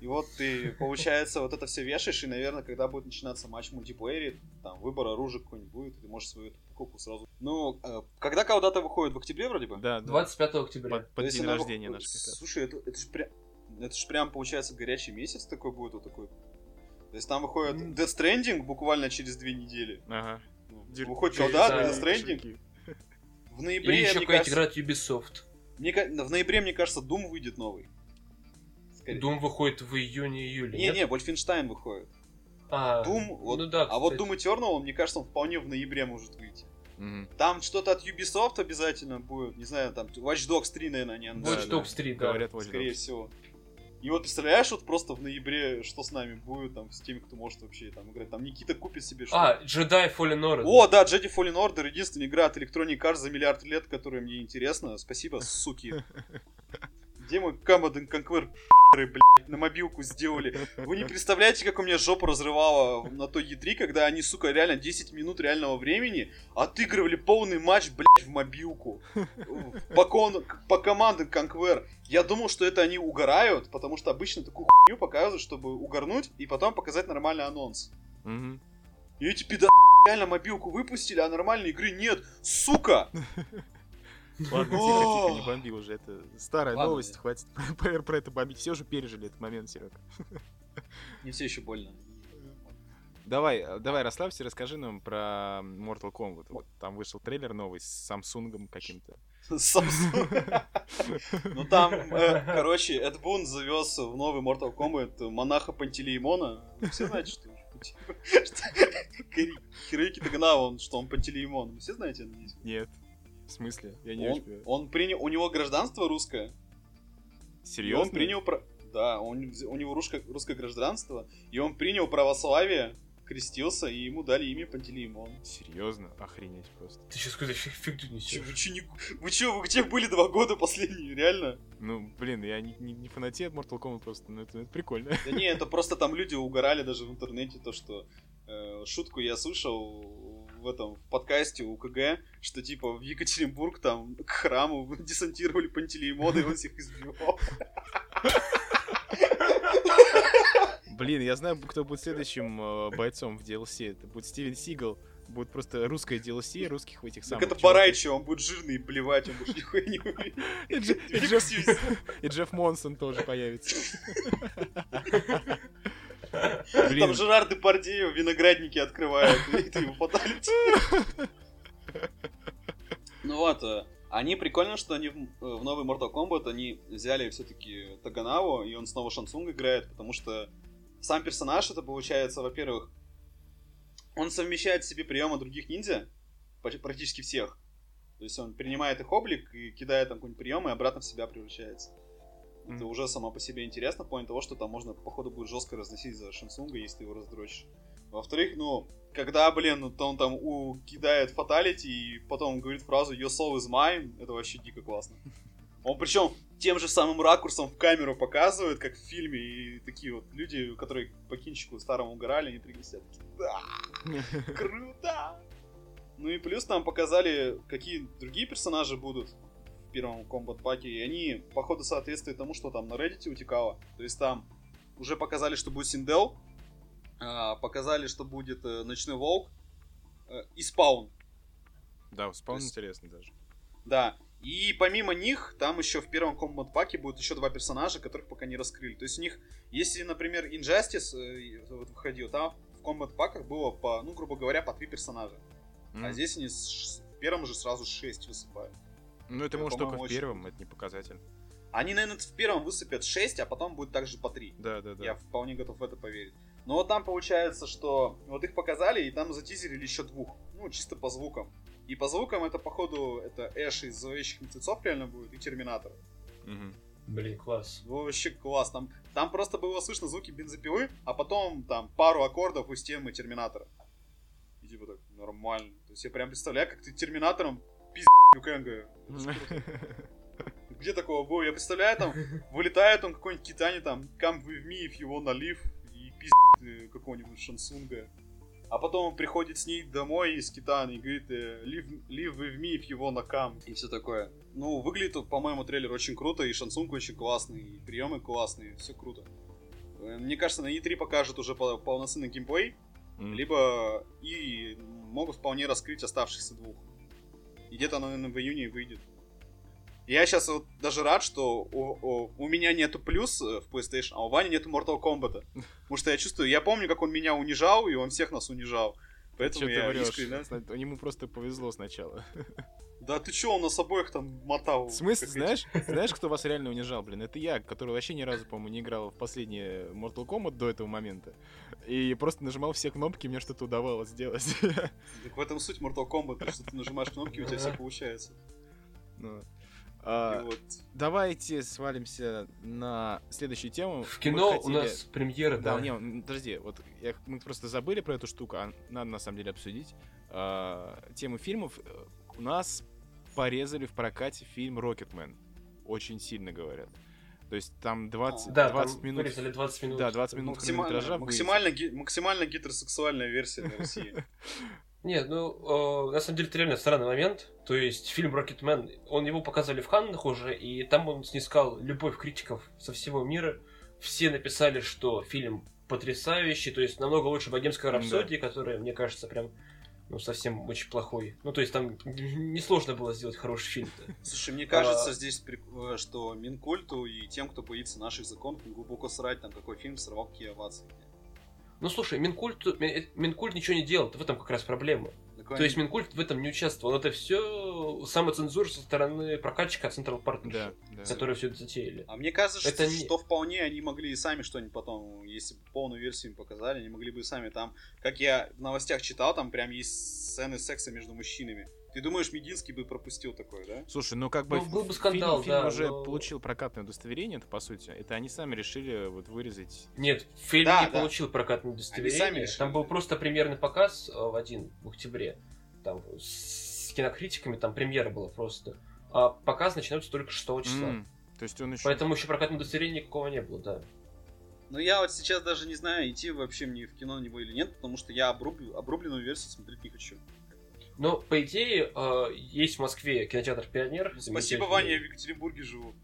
И вот ты, получается, вот это все вешаешь, и, наверное, когда будет начинаться матч в мультиплеере, там выбор оружия какой-нибудь будет, ты можешь свою эту покупку сразу. Ну, э, когда колдата выходит в октябре вроде бы? Да, да. 25 октября. Под, под день рождения наш как. Слушай, это, это ж прям, это ж прям получается горячий месяц такой будет вот такой. То есть там выходит. Death Stranding буквально через две недели. Ага. Выходит да, Death Stranding. В ноябре, еще мне какая-то кажется, игра от Ubisoft. мне в ноябре, мне кажется, Doom выйдет новый. Скорее. Doom выходит в июне-июле, нет? Не-не, Wolfenstein выходит. А, Doom, вот, ну да, а вот кстати. Doom Eternal, мне кажется, он вполне в ноябре может выйти. Мгм. Там что-то от Ubisoft обязательно будет, не знаю, там Watch Dogs 3, наверное, они анонсируют, Watch Dogs 3, да. Говорят, Watch скорее Dogs. всего. И вот представляешь, вот просто в ноябре, что с нами будет, там, с теми, кто может вообще там играть. Там Никита купит себе что А, Jedi Fallen Order. О, да, Jedi Fallen Order, единственная игра от Electronic Arts за миллиард лет, которая мне интересна. Спасибо, суки. (laughs) Мой Command Conquer, блядь, на мобилку сделали? Вы не представляете, как у меня жопа разрывала на той E3, когда они, сука, реально 10 минут реального времени отыгрывали полный матч, блядь, в мобилку. По, кон- по команде Conquer. Я думал, что это они угорают, потому что обычно такую хуйню показывают, чтобы угорнуть и потом показать нормальный анонс. И эти пидоры реально мобилку выпустили, а нормальной игры нет. Сука! Ладно, тихо, тихо, не бомби уже. Это старая Ладно, новость, я- хватит про, про это бомбить. Все уже пережили этот момент, Серега. Не все еще больно. Давай, э, давай, расслабься, расскажи нам про Mortal Kombat. Вот там вышел трейлер новый с Samsung каким-то. Samsung. Ну там, э, короче, Эд Бун завез в новый Mortal Kombat монаха Пантелеймона. Вы Все знаете, что Хироюки Тагана, он, что он Пантелеймон. Все знаете? Нет. В смысле? Я не Он, очень он принял, у него гражданство русское. Серьезно? он принял, про- да, он, у него русское, русское гражданство, и он принял православие, крестился, и ему дали имя Пантелеймон. Серьезно? Охренеть просто. Ты сейчас какую-то фиг- фигню несешь. вы, чё, не- вы чё, вы где были два года последние, реально? Ну, блин, я не, не, не фанатею от Mortal Kombat просто, но это, это прикольно. Да не, это просто там люди угорали даже в интернете, то что э, шутку я слышал в этом в подкасте у КГ, что типа в Екатеринбург там к храму (laughs) десантировали Пантелеймона, и он всех избивал. Блин, я знаю, кто будет следующим э, бойцом в DLC. Это будет Стивен Сигал. Будет просто русское DLC русских в этих Так самых... это чуваков. Барайчи, он будет жирный и плевать, он больше нихуя не Джефф- И Джефф Монсон тоже появится. (laughs) Там Жерар Депардье виноградники открывает, и ты его фаталити. Ну вот, э, они прикольно, что они в м- в новый Mortal Kombat они взяли все-таки Таганаву, и он снова Шансунг играет, потому что сам персонаж это получается, во-первых, он совмещает в себе приемы других ниндзя, практически всех. То есть он принимает их облик и кидает там какой-нибудь прием и обратно в себя превращается. Это уже само по себе интересно, в плане того, что там можно, походу, будет жестко разносить за Шансунга, если ты его раздрочишь. Во-вторых, ну, когда, блин, ну, он там у, кидает фаталити и потом говорит фразу Your soul is mine, это вообще дико классно. Он причем тем же самым ракурсом в камеру показывает, как в фильме, и такие вот люди, которые по кинчику старому угорали, они такие, да, (laughs) круто! Ну и плюс там показали, какие другие персонажи будут первом комбат паке, и они, походу, соответствуют тому, что там на Reddit утекало. То есть там уже показали, что будет Синдел, а, показали, что будет э, Ночной Волк э, и Спаун. Да, спаун есть- интересно даже. Да. И помимо них, там еще в первом комбат паке будет еще два персонажа, которых пока не раскрыли. То есть у них, если, например, Injustice э, вот выходил, там в комбат паках было по, ну, грубо говоря, по три персонажа. А М. здесь они в первом же сразу 6 высыпают. Ну, это э, может только в очень первом, это не показатель. Они, наверное, в первом высыпят 6, а потом будет также по 3. Да, да, да. Я вполне готов в это поверить. Но вот там получается, что вот их показали, и там затизерили еще двух. Ну, чисто по звукам. И по звукам это, походу, это Эш из Зловещих мертвецов реально будет, и Терминатор. Мгм. Блин, класс. Ну, вообще класс. Там, там просто было слышно звуки бензопилы, а потом там пару аккордов из темы Терминатора. И типа так, нормально. То есть я прям представляю, как ты Терминатором пиздец Кэнга. (laughs) Где такого было? Я представляю, там вылетает он какой-нибудь Китани, там, come with me if you wanna live, и пиздец какого-нибудь Шансунга. А потом он приходит с ней домой из Китана и говорит, э, live, live with me if you wanna come. И все такое. Ну, выглядит, по-моему, трейлер очень круто, и Шансунг очень классный, и приемы классные, все круто. Э, Мне кажется, на E3 покажут уже пол- полноценный геймплей, М. либо и могут вполне раскрыть оставшихся двух. И где-то оно, наверное, в июне выйдет. Я сейчас вот даже рад, что у, у- у меня нету плюс в PlayStation, а у Вани нету Mortal Kombat. Потому что я чувствую, я помню, как он меня унижал, и он всех нас унижал. Поэтому я врёшь? искренне... Ему просто повезло сначала. Да ты чё, он нас обоих там мотал. В смысле, знаешь, знаешь, кто вас реально унижал, блин? Это я, который вообще ни разу, по-моему, не играл в последний Mortal Kombat до этого момента. И просто нажимал все кнопки, мне что-то удавалось сделать. Так в этом суть Mortal Kombat, что ты нажимаешь кнопки, у тебя все получается. Ну, а, вот. Давайте свалимся на следующую тему. В кино у хотели- нас премьера, Да, да. не, подожди, вот я- мы просто забыли про эту штуку, а надо на самом деле обсудить. А, тему фильмов. Э, У нас порезали в прокате фильм «Рокетмен». Очень сильно говорят. То есть там 20, Да, 20 там минут... вырезали 20 минут. Да, 20 минут Максимально, максимально, ги- максимально гетеросексуальная версия для России. (laughs) Нет, ну, э, на самом деле, это реально странный момент. То есть, фильм «Рокетмен», он его показали в Каннах уже, и там он снискал любовь критиков со всего мира. Все написали, что фильм потрясающий, то есть намного лучше «Богемской Да. рапсодии», которая, мне кажется, прям ну, совсем очень плохой. Ну, то есть, там (laughs) несложно было сделать хороший фильм. Слушай, мне кажется, А. здесь, э, что Минкульту и тем, кто боится наших законов, глубоко срать, там, какой фильм сорвал какие овации. Ну слушай, Минкульт, Мин- Минкульт ничего не делал, в этом как раз проблема. Такой То есть Минкульт в этом не участвовал. Это все самоцензура со стороны прокатчика Central Partnership, Да, да. которые все это затеяли. А мне кажется, Это что, не- что вполне они могли и сами что-нибудь потом, если бы полную версию им показали, они могли бы и сами там, как я в новостях читал, там прям есть сцены секса между мужчинами. Ты думаешь, Мединский бы пропустил такое, да? Слушай, ну как бы, Ну, был бы скандал, фильм, фильм да, уже но- получил прокатное удостоверение, это по сути. Это они сами решили вот вырезать. Нет, фильм Да, не да. получил прокатное Они удостоверение. сами решили. Там был просто премьерный показ э, в один в октябре. Там с кинокритиками, там премьера была просто. А показ начинается только 6 числа. М, То есть он еще... Поэтому еще прокатного удостоверения никакого не было, да. Но я вот сейчас даже не знаю, идти вообще мне в кино на него или нет, потому что я обруб- обрубленную версию смотреть не хочу. Но, по идее, э, есть в Москве кинотеатр «Пионер». Ну, Спасибо, Ваня, я в Екатеринбурге живу.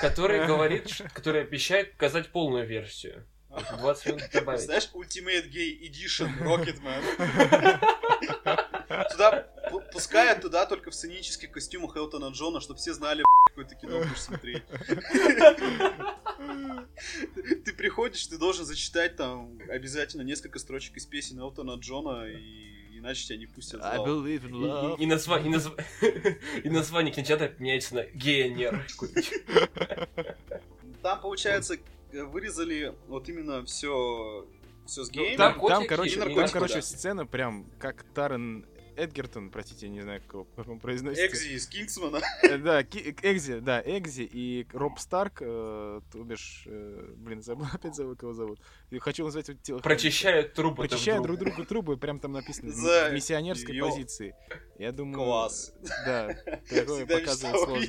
Который (laughs) говорит, который обещает показать полную версию. 20 минут добавить. Знаешь, Ultimate Gay Edition Rocketman. Туда, пу- пускай туда только в сценических костюмах Элтона Джона, чтобы все знали, какое-то кино будешь смотреть. Ты- Ты приходишь, ты должен зачитать там обязательно несколько строчек из песен Элтона Джона, и иначе тебя не пустят в I зал. believe in И, love. и- и назва- и назва- (laughs) и название кинотеатра меняется на «Генер». Там, получается, вырезали вот именно все все с Ну, геями. там, там, короче, и там, короче, сцена прям как Таран Эдгертон, простите, я не знаю, как, его- произносится. Экзи из Кингсмана. Э, Да, Ки- Экзи, да, Экзи и Роб Старк, э, то бишь, э, блин, забыл, (laughs) опять забыл, кого зовут. И хочу назвать вот тело. Прочищают трубы. Прочищают друг другу трубы, прям там написано в миссионерской позиции. Я думаю... Класс. Да, такое показывать сложно.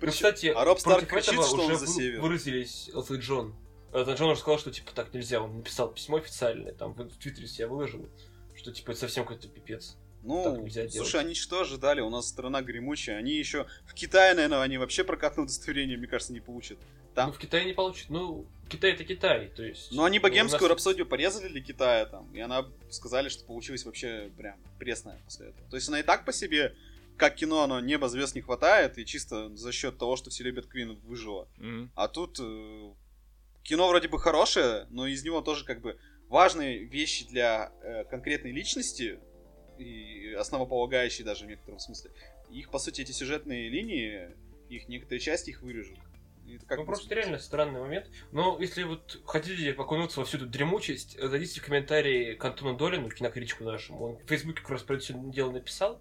Ну, кстати, а Роб Старк кричит, что он уже за север. выразились Элтон Джон. Элтон Джон уже сказал, что типа так нельзя. Он написал письмо официальное, там в в Твиттере себя выложил, что типа это совсем какой-то пипец. Ну, слушай, делать. они что ожидали? У нас страна гремучая. Они еще в Китае, наверное, они вообще прокатное удостоверение, мне кажется, не получат. Там- Ну, в Китае не получит. Ну, Китай это Китай, то есть... Они ну, у богемскую нас- рапсодию порезали для Китая там, и она сказали, что получилось вообще прям пресная после этого. То есть она и так по себе, как кино, оно небо звезд не хватает, и чисто за счет того, что все любят Квин, выжила. Мгм. А тут э, кино вроде бы хорошее, но из него тоже как бы важные вещи для э, конкретной личности и основополагающие даже в некотором смысле. Их, по сути, эти сюжетные линии, их некоторые части их вырежут. Это как ну, просто реально странный момент. Но если вот хотите окунуться во всю эту дремучесть, зайдите в комментарии к Антону Долину, кинокритику нашему. Он в Фейсбуке как раз про это всё дело написал.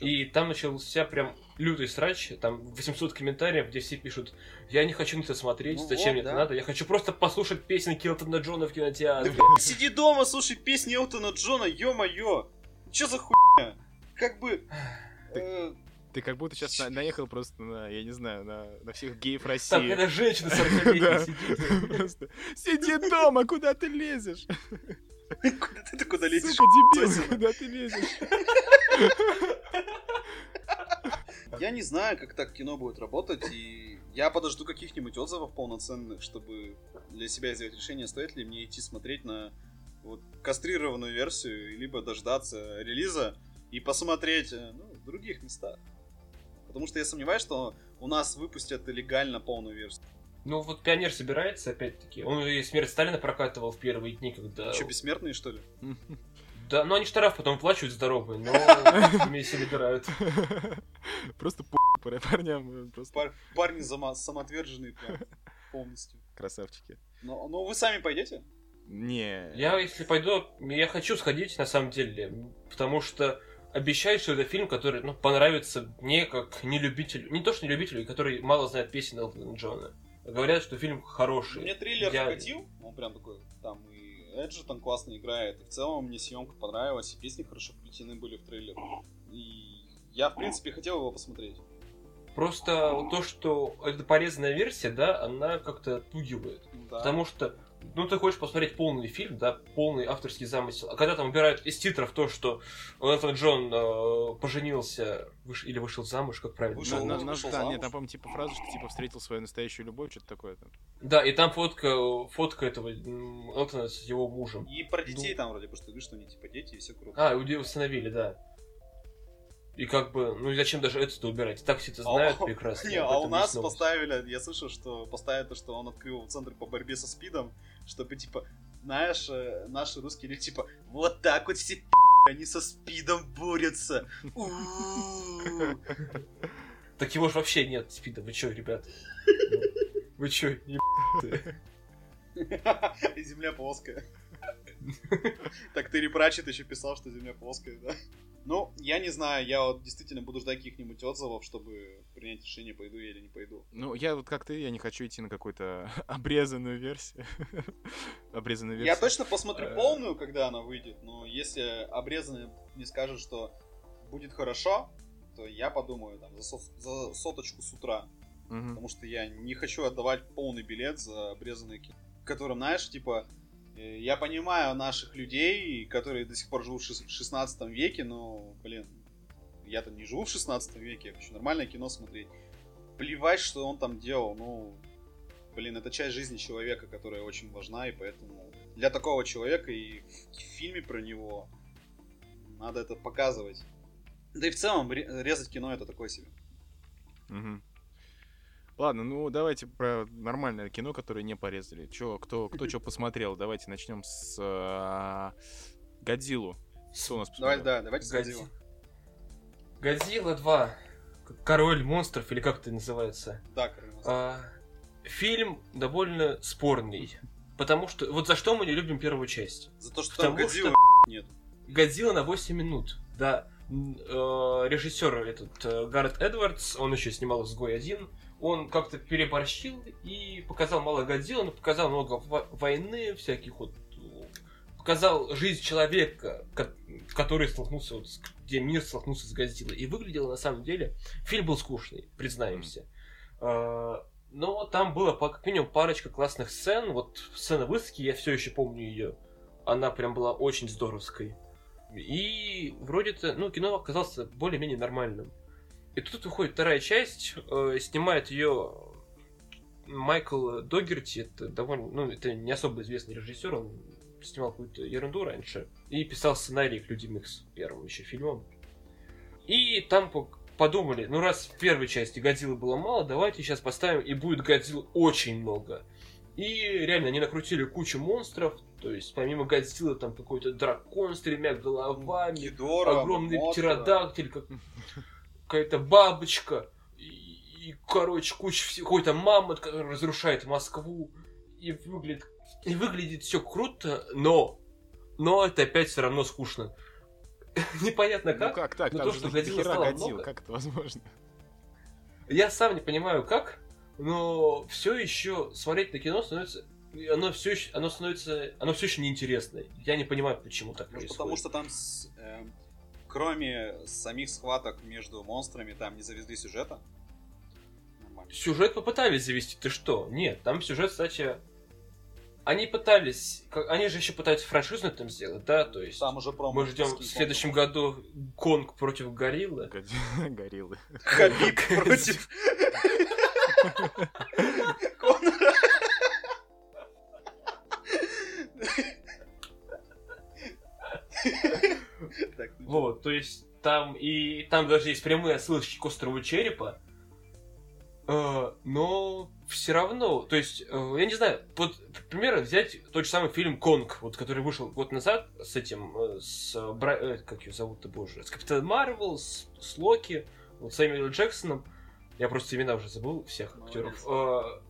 И там начался прям лютый срач, там 800 комментариев, где все пишут, я не хочу на это смотреть, Ну зачем вот, мне это да. надо, я хочу просто послушать песенки Элтона Джона в кинотеатре. Да, блядь, сиди дома, слушай песни Элтона Джона, ё-моё! Чё за хуйня? Как бы... э, Ты как будто сейчас наехал просто на, я не знаю, на, на всех геев России. когда женщина 40 (laughs) Да. сидит. Просто, Сиди дома, куда ты лезешь? Куда ты куда лезешь? Сука, дебил, куда ты лезешь? Я не знаю, как так кино будет работать, и я подожду каких-нибудь отзывов полноценных, чтобы для себя сделать решение, стоит ли мне идти смотреть на вот кастрированную версию, либо дождаться релиза и посмотреть э, ну, в других местах. Потому что я сомневаюсь, что у нас выпустят легально полную версию. Ну вот Пионер собирается, опять-таки. Он и смерть Сталина прокатывал в первые дни, когда... Че, бессмертные, что ли? Да, ну они штраф потом плачут здоровые, но (laughs) вместе набирают. Просто по парням, просто Пар- парни зама- самоотверженные прям полностью. красавчики. Но, но вы сами пойдете? Не. Я, если пойду, я хочу сходить, на самом деле, потому что обещаю, что это фильм, который ну, понравится мне как не любителю, не то что не любителю, который мало знает песен Элтона Джона. Говорят, что фильм хороший. Мне трейлер Я- вкатил, он прям такой, там и Эджи там классно играет, и в целом мне съемка понравилась, и песни хорошо вплетены были в трейлер. И я, в принципе, хотел его посмотреть. Просто то, что это порезанная версия, да, она как-то отпугивает. Да. Потому что, ну, ты хочешь посмотреть полный фильм, да, полный авторский замысел. А когда там убирают из титров то, что Элтон Джон э, поженился выш- или вышел замуж, как правильно? Вышел, На- Ну, на- вышел да, замуж. нет, там, по-моему, типа фраза, что типа встретил свою настоящую любовь, что-то такое там. Да, и там фотка, фотка этого Элтона с его мужем. И про детей Ну. там вроде бы, что говоришь, что они типа дети и все круто. А, него установили, да. И как бы, ну и зачем даже это убирать? Так все это А знают у- (laughs) прекрасно. Не, а у нас поставили, я слышал, что поставили то, что он открыл центр по борьбе со СПИДом, чтобы, типа, знаешь, э, наши русские люди, типа, вот так вот все они со спидом борются. Так его же вообще нет, спида. Вы чё, ребят? Вы чё, (laughs) Земля плоская. (laughs) Так ты Репрачет еще писал, что Земля плоская, да? Ну, я не знаю, я вот действительно буду ждать каких-нибудь отзывов, чтобы принять решение, пойду я или не пойду. Ну, я вот как ты, я не хочу идти на какую-то (laughs) обрезанную версию. (laughs) Обрезанную Я версию. точно посмотрю Э. полную, когда она выйдет, но если обрезанный мне скажет, что будет хорошо, то я подумаю там за, со- за соточку с утра. Мгм. Потому что я не хочу отдавать полный билет за обрезанное кино. В котором, знаешь, типа, я понимаю наших людей, которые до сих пор живут в шес- в 16 веке, но, блин, я-то не живу в 16 веке, я хочу нормальное кино смотреть. Плевать, что он там делал, ну, блин, это часть жизни человека, которая очень важна, и поэтому для такого человека и в фильме про него надо это показывать. Да и в целом ре- резать кино это такое себе. Мгм. Ладно, ну давайте про нормальное кино, которое не порезали. Чё, кто, кто что посмотрел? Давайте начнем с а, Годзиллу. Что у нас Давай, посмотрел? да, давайте с Годзи- Годзиллой. Годзилла 2. Король монстров, или как это называется. Да, Каролина. А, фильм довольно спорный. Потому что... Вот за что мы не любим первую часть? За то, что там потому Годзиллы что- нет. Годзилла на 8 минут. Да. Э, Режиссер этот э, Гаррет Эдвардс, он еще снимал «Изгой один», он как-то переборщил и показал мало Годзиллы, но показал много во- войны, всяких вот... Показал жизнь человека, ко- который столкнулся, вот, где мир столкнулся с Годзиллой. И выглядело на самом деле... Фильм был скучный, признаемся. Э, Но там было как минимум парочка классных сцен. Вот сцена высадки, я все еще помню ее. Она прям была очень здоровской. И вроде-то, ну, кино оказалось более-менее нормальным. И тут выходит вторая часть, э, снимает ее Майкл Догерти, это довольно, ну, это не особо известный режиссер, он снимал какую-то ерунду раньше. И писал сценарий к Людям Икс, первым еще фильмом. И там по- подумали, ну раз в первой части Годзиллы было мало, давайте сейчас поставим, и будет Годзилл очень много. И реально, они накрутили кучу монстров, то есть помимо Годзиллы там какой-то дракон с тремя головами, Гидора, огромный птеродактиль, как- какая-то бабочка, и, и, короче, куча всего, какой-то мамонт, который разрушает Москву, и выглядит, и выглядит все круто, но, но это опять все равно скучно. (laughs) Непонятно Ну как. как так? но Там то, что хера стало Годзилл, много. как это возможно? Я сам не понимаю как, но все еще смотреть на кино становится оно все еще, оно становится, оно все еще неинтересное. Я не понимаю, почему так Может, происходит. потому что там, с- эм, кроме самих схваток между монстрами, там не завезли сюжета. Нормально. Сюжет попытались завести, ты что? Нет, там сюжет, кстати... Они пытались... как- Они же еще пытаются франшизу там сделать, да? То есть Там уже промо. мы ждем в следующем Конгом. году Конг против Гориллы. (laughs) Гориллы. Хабиб (laughs) против (laughs) Конора. Так, ну? Вот, то есть там и там даже есть прямые ссылочки к острову Черепа. Э, но все равно, то есть, э, я не знаю, вот, к примеру, взять тот же самый фильм Конг, вот, который вышел год назад с этим, э, с, э, Бра- э, как ее зовут-то, боже, с Капитаном Марвел, с, с Локи, вот, с Эмилием Джексоном, я просто имена уже забыл всех Молодец. актеров. Э,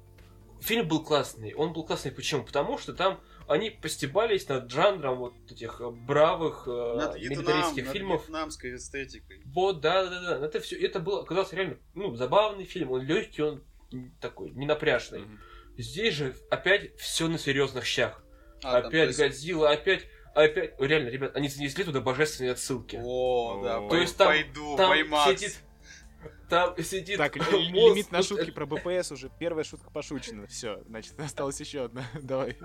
фильм был классный, он был классный почему? Потому что там они постебались над жанром вот этих э, бравых э, Над Вьетнам, милитаристских над фильмов. вьетнамской эстетикой. Вот, да, да, да. Это все, это был, оказался реально, ну, забавный фильм. Он легкий, он такой, не напряжный. Мгм. Здесь же опять все на серьезных щах. А, там, опять есть- Годзилла, опять, опять, реально, ребят, они занесли туда божественные отсылки. О, да, То пой- есть там- пойду, Там поймать. сидит, там сидит Так, мост, лимит на шутки про БПС уже. Первая шутка пошучена. Все, значит, осталась еще одна. (laughs) Давай.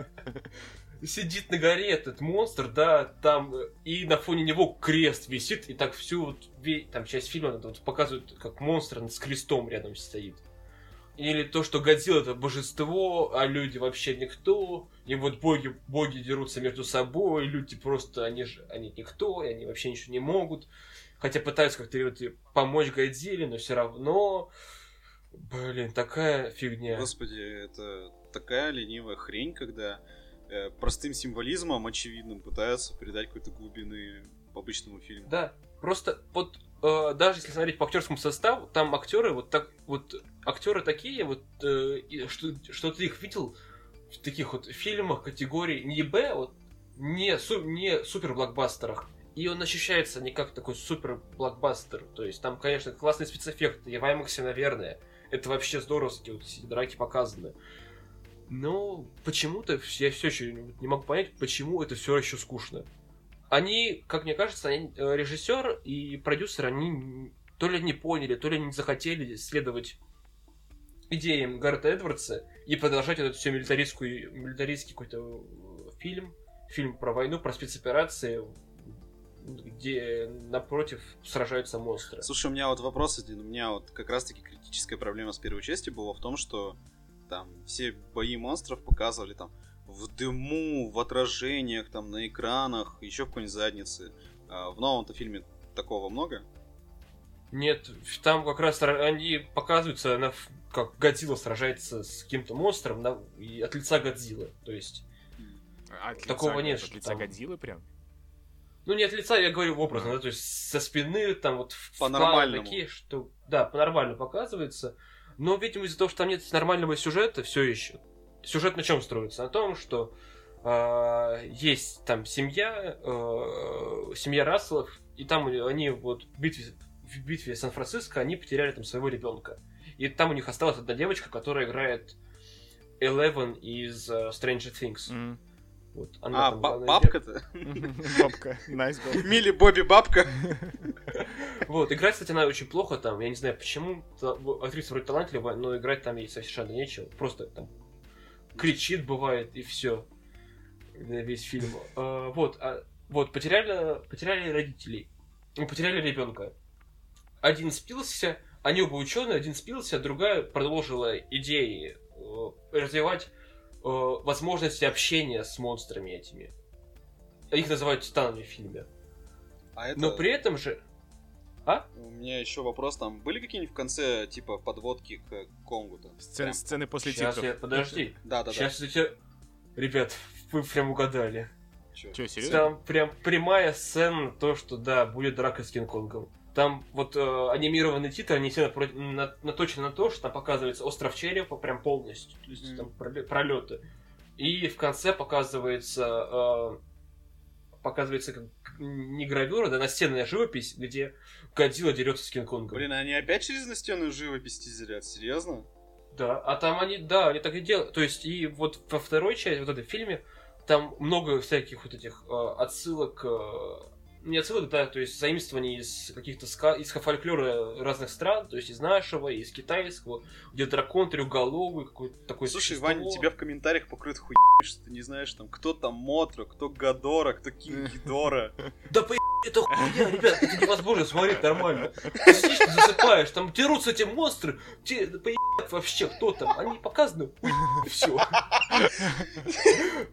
сидит на горе этот монстр, да, там, и на фоне него крест висит, и так всю вот, там часть фильма вот показывают, как монстр с крестом рядом стоит. Или то, что Годзилла это божество, а люди вообще никто, и вот боги, боги дерутся между собой, люди просто, они же, они никто, и они вообще ничего не могут. Хотя пытаются как-то вот помочь Годзилле, но все равно, блин, такая фигня. Господи, это такая ленивая хрень, когда э, простым символизмом, очевидным, пытаются передать какой-то глубины обычному фильму. Да, просто вот э, даже если смотреть по актерскому составу, там актеры вот так вот актеры такие вот, э, и что, что ты их видел в таких вот фильмах категории не Б, вот, не, су, не супер блокбастерах. И он ощущается не как такой супер блокбастер. То есть там, конечно, классные спецэффекты, и в IMAX, наверное. Это вообще здоровски, вот эти драки показаны. Но почему-то я все еще не могу понять, почему это все еще скучно. Они, как мне кажется, они, э, режиссер и продюсер, они то ли не поняли, то ли не захотели следовать идеям Гаррета Эдвардса и продолжать этот все милитаристский, милитаристский какой-то фильм, фильм про войну, про спецоперации, где напротив сражаются монстры. Слушай, у меня вот вопрос один. У меня вот как раз-таки критическая проблема с первой частью была в том, что там все бои монстров показывали там в дыму, в отражениях, там на экранах, еще в какой-нибудь заднице. А в новом-то фильме такого много? Нет, там как раз они показываются, на, как Годзилла сражается с каким-то монстром на, и от лица Годзиллы. То есть А от Такого лица- нет, От лица там- Годзиллы прям? Ну, не от лица, я говорю образно, да, то есть со спины, там вот в По-нормальному. такие, что, да, по-нормально показывается. Но, видимо, из-за того, что там нет нормального сюжета, все еще. Сюжет на чем строится? На том, что а, есть там семья, э, семья Расселов, и там они вот в битве, в битве Сан-Франциско, они потеряли там своего ребенка. И там у них осталась одна девочка, которая играет Eleven из э, Stranger Things. Мгм. Вот, она А, там ба- главная бабка-то? (laughs) Бабка. Nice (laughs) бабка. Милли Бобби бабка. (laughs) Вот, играть, кстати, она очень плохо там, я не знаю почему, актриса вроде талантливая, но играть там ей совершенно нечего, просто там кричит бывает и все весь фильм. А, вот, а, вот, потеряли, потеряли родителей, ну, потеряли ребенка. Один спился, они оба ученые, один спился, другая продолжила идеи э, развивать возможности общения с монстрами этими. Их называют титанами в фильме. А это... Но при этом же... У меня еще вопрос, там были какие-нибудь в конце, типа, подводки к Конгу-то? Сцены, Прям. сцены после Сейчас титров. я... Подожди. Да-да-да. Сейчас я. Ребят, вы прям угадали. Че, серьезно? Там прям прямая сцена, то, что да, будет драка с Кинг-Конгом. Там вот э, анимированный титр, они все напро- на- наточены на то, что там показывается остров черепа прям полностью. То есть Мгм. там пролеты. И в конце показывается э, показывается как не гравюра, да, настенная живопись, где Годзилла дерется с Кинг-Конгом. Блин, они опять через настенную живопись тизерят? Серьезно? Да, а там они, да, они так и делают. То есть, и вот во второй части, вот этой фильме, там много всяких вот этих э, отсылок, э, не отсылок, да, то есть заимствований из каких-то ска- из фольклора разных стран, то есть из нашего, из китайского, где дракон трехголовый, какой-то такой Слушай, существо. Ваня, тебя в комментариях покрыт хуй, что ты не знаешь, там, кто там Мотро, кто Гадора, кто Кинг (laughs) Гидора. Да по это хуйня, ребят, это невозможно смотреть нормально. Ты сидишь, ты засыпаешь, там дерутся эти монстры, да поебать вообще, кто там, они показаны, все.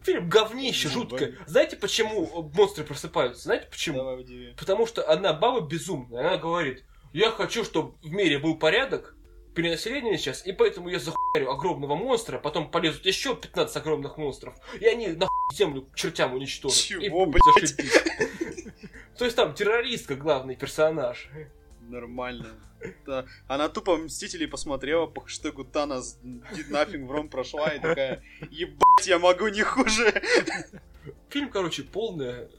Фильм говнище, жуткое. Знаете, почему монстры просыпаются? Знаете почему? Потому что одна баба безумная, она говорит, я хочу, чтобы в мире был порядок, перенаселение сейчас, и поэтому я захуярю огромного монстра, потом полезут еще 15 огромных монстров, и они нахуй землю чертям уничтожат. и Чего, будет блядь? То есть там террористка главный персонаж. Нормально. Да. Она тупо Мстителей посмотрела по хэштегу Танос Did Nothing Wrong прошла и такая, ебать, я могу не хуже. Фильм, короче, полное,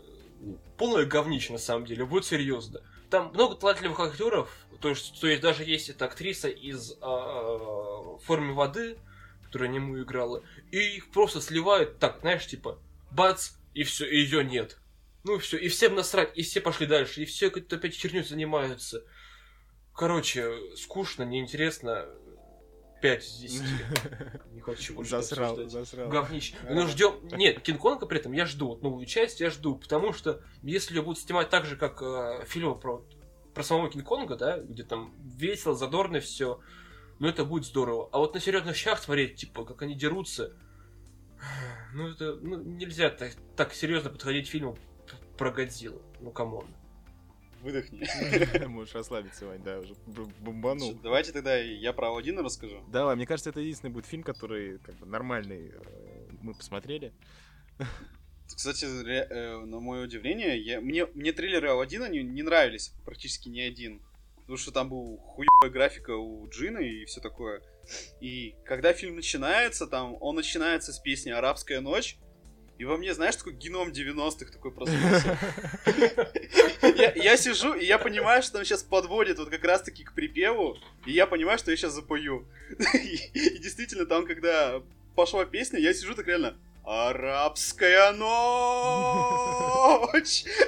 полное говнище на самом деле, вот серьезно. Там много талантливых актеров, то есть, то есть даже есть эта актриса из а, форме воды, которая нему играла, и их просто сливают так, знаешь, типа, бац, и все, и ее нет. Ну и все, и всем насрать, и все пошли дальше, и все как-то опять херню занимаются. Короче, скучно, неинтересно. 5 из 10. (laughs) Не хочу больше Засрал, засрал. Говнище. Ну, ждем. Нет, Кинг-Конга при этом я жду. Новую часть я жду. Потому что если ее будут снимать так же, как э, фильмы про, про самого Кинг-Конга, да, где там весело, задорно все, ну это будет здорово. А вот на серьезных щах смотреть, типа, как они дерутся, (sighs) ну это ну, нельзя так, так серьезно подходить к фильму про Годзиллу. Ну come on. Выдохни. (laughs) Можешь расслабиться, Вань, да, уже бомбанул. Давайте тогда я про Аладдина расскажу. Давай, мне кажется, это единственный будет фильм, который как бы нормальный э, мы посмотрели. (laughs) Кстати, э, на мое удивление, я, мне, мне трейлеры Алладина не, не нравились практически ни один. Потому что там был хуевая графика у Джина и все такое. И когда фильм начинается, там он начинается с песни «Арабская ночь», и во мне, знаешь, такой геном 90-х такой проснулся. Я, сижу, и я понимаю, что он сейчас подводит вот как раз-таки к припеву, и я понимаю, что я сейчас запою. И, действительно, там, когда пошла песня, я сижу так реально, Арабская ночь!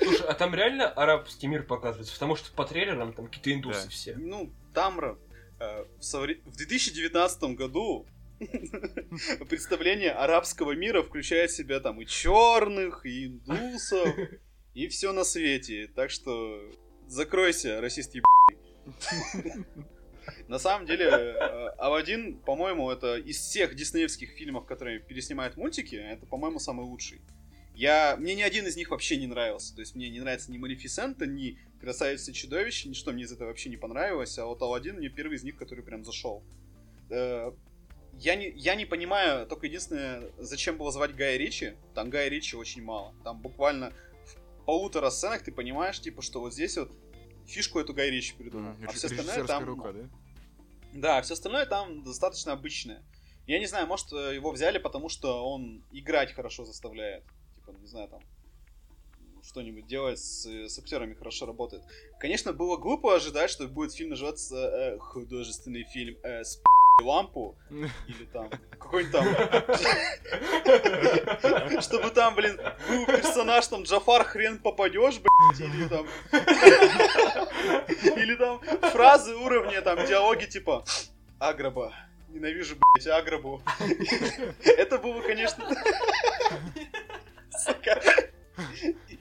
Слушай, а там реально арабский мир показывается? Потому что по трейлерам там какие-то индусы все. Ну, там э, в 2019 году (laughs) представление арабского мира включает в себя там и черных, и индусов, (laughs) и все на свете. Так что закройся, расист ебаный. (laughs) На самом деле, э, Алладин, по-моему, это из всех диснеевских фильмов, которые переснимают мультики, это, по-моему, самый лучший. Я... Мне ни один из них вообще не нравился. То есть мне не нравится ни Малефисента, ни Красавица и Чудовище, ничто мне из этого вообще не понравилось. А вот Алладин мне первый из них, который прям зашел. Э, Я не, я не понимаю, только единственное, зачем было звать Гая Ричи. Там Гая Ричи очень мало. Там буквально в полутора сценах ты понимаешь, типа, что вот здесь вот фишку эту Гай Ричи придумал. М, а все остальное там... рука, да? Да, все остальное там достаточно обычное. Я не знаю, может, э, его взяли, потому что он играть хорошо заставляет. Типа, не знаю, там что-нибудь делать с, с актерами хорошо работает. Конечно, было глупо ожидать, что будет фильм называться э, художественный фильм э, с лампу или там какой-нибудь там чтобы там, блин, был персонаж там Джафар хрен попадешь, блядь, или там или там фразы уровня, там диалоги типа Агроба. Ненавижу, блядь, Агробу. Это было, конечно...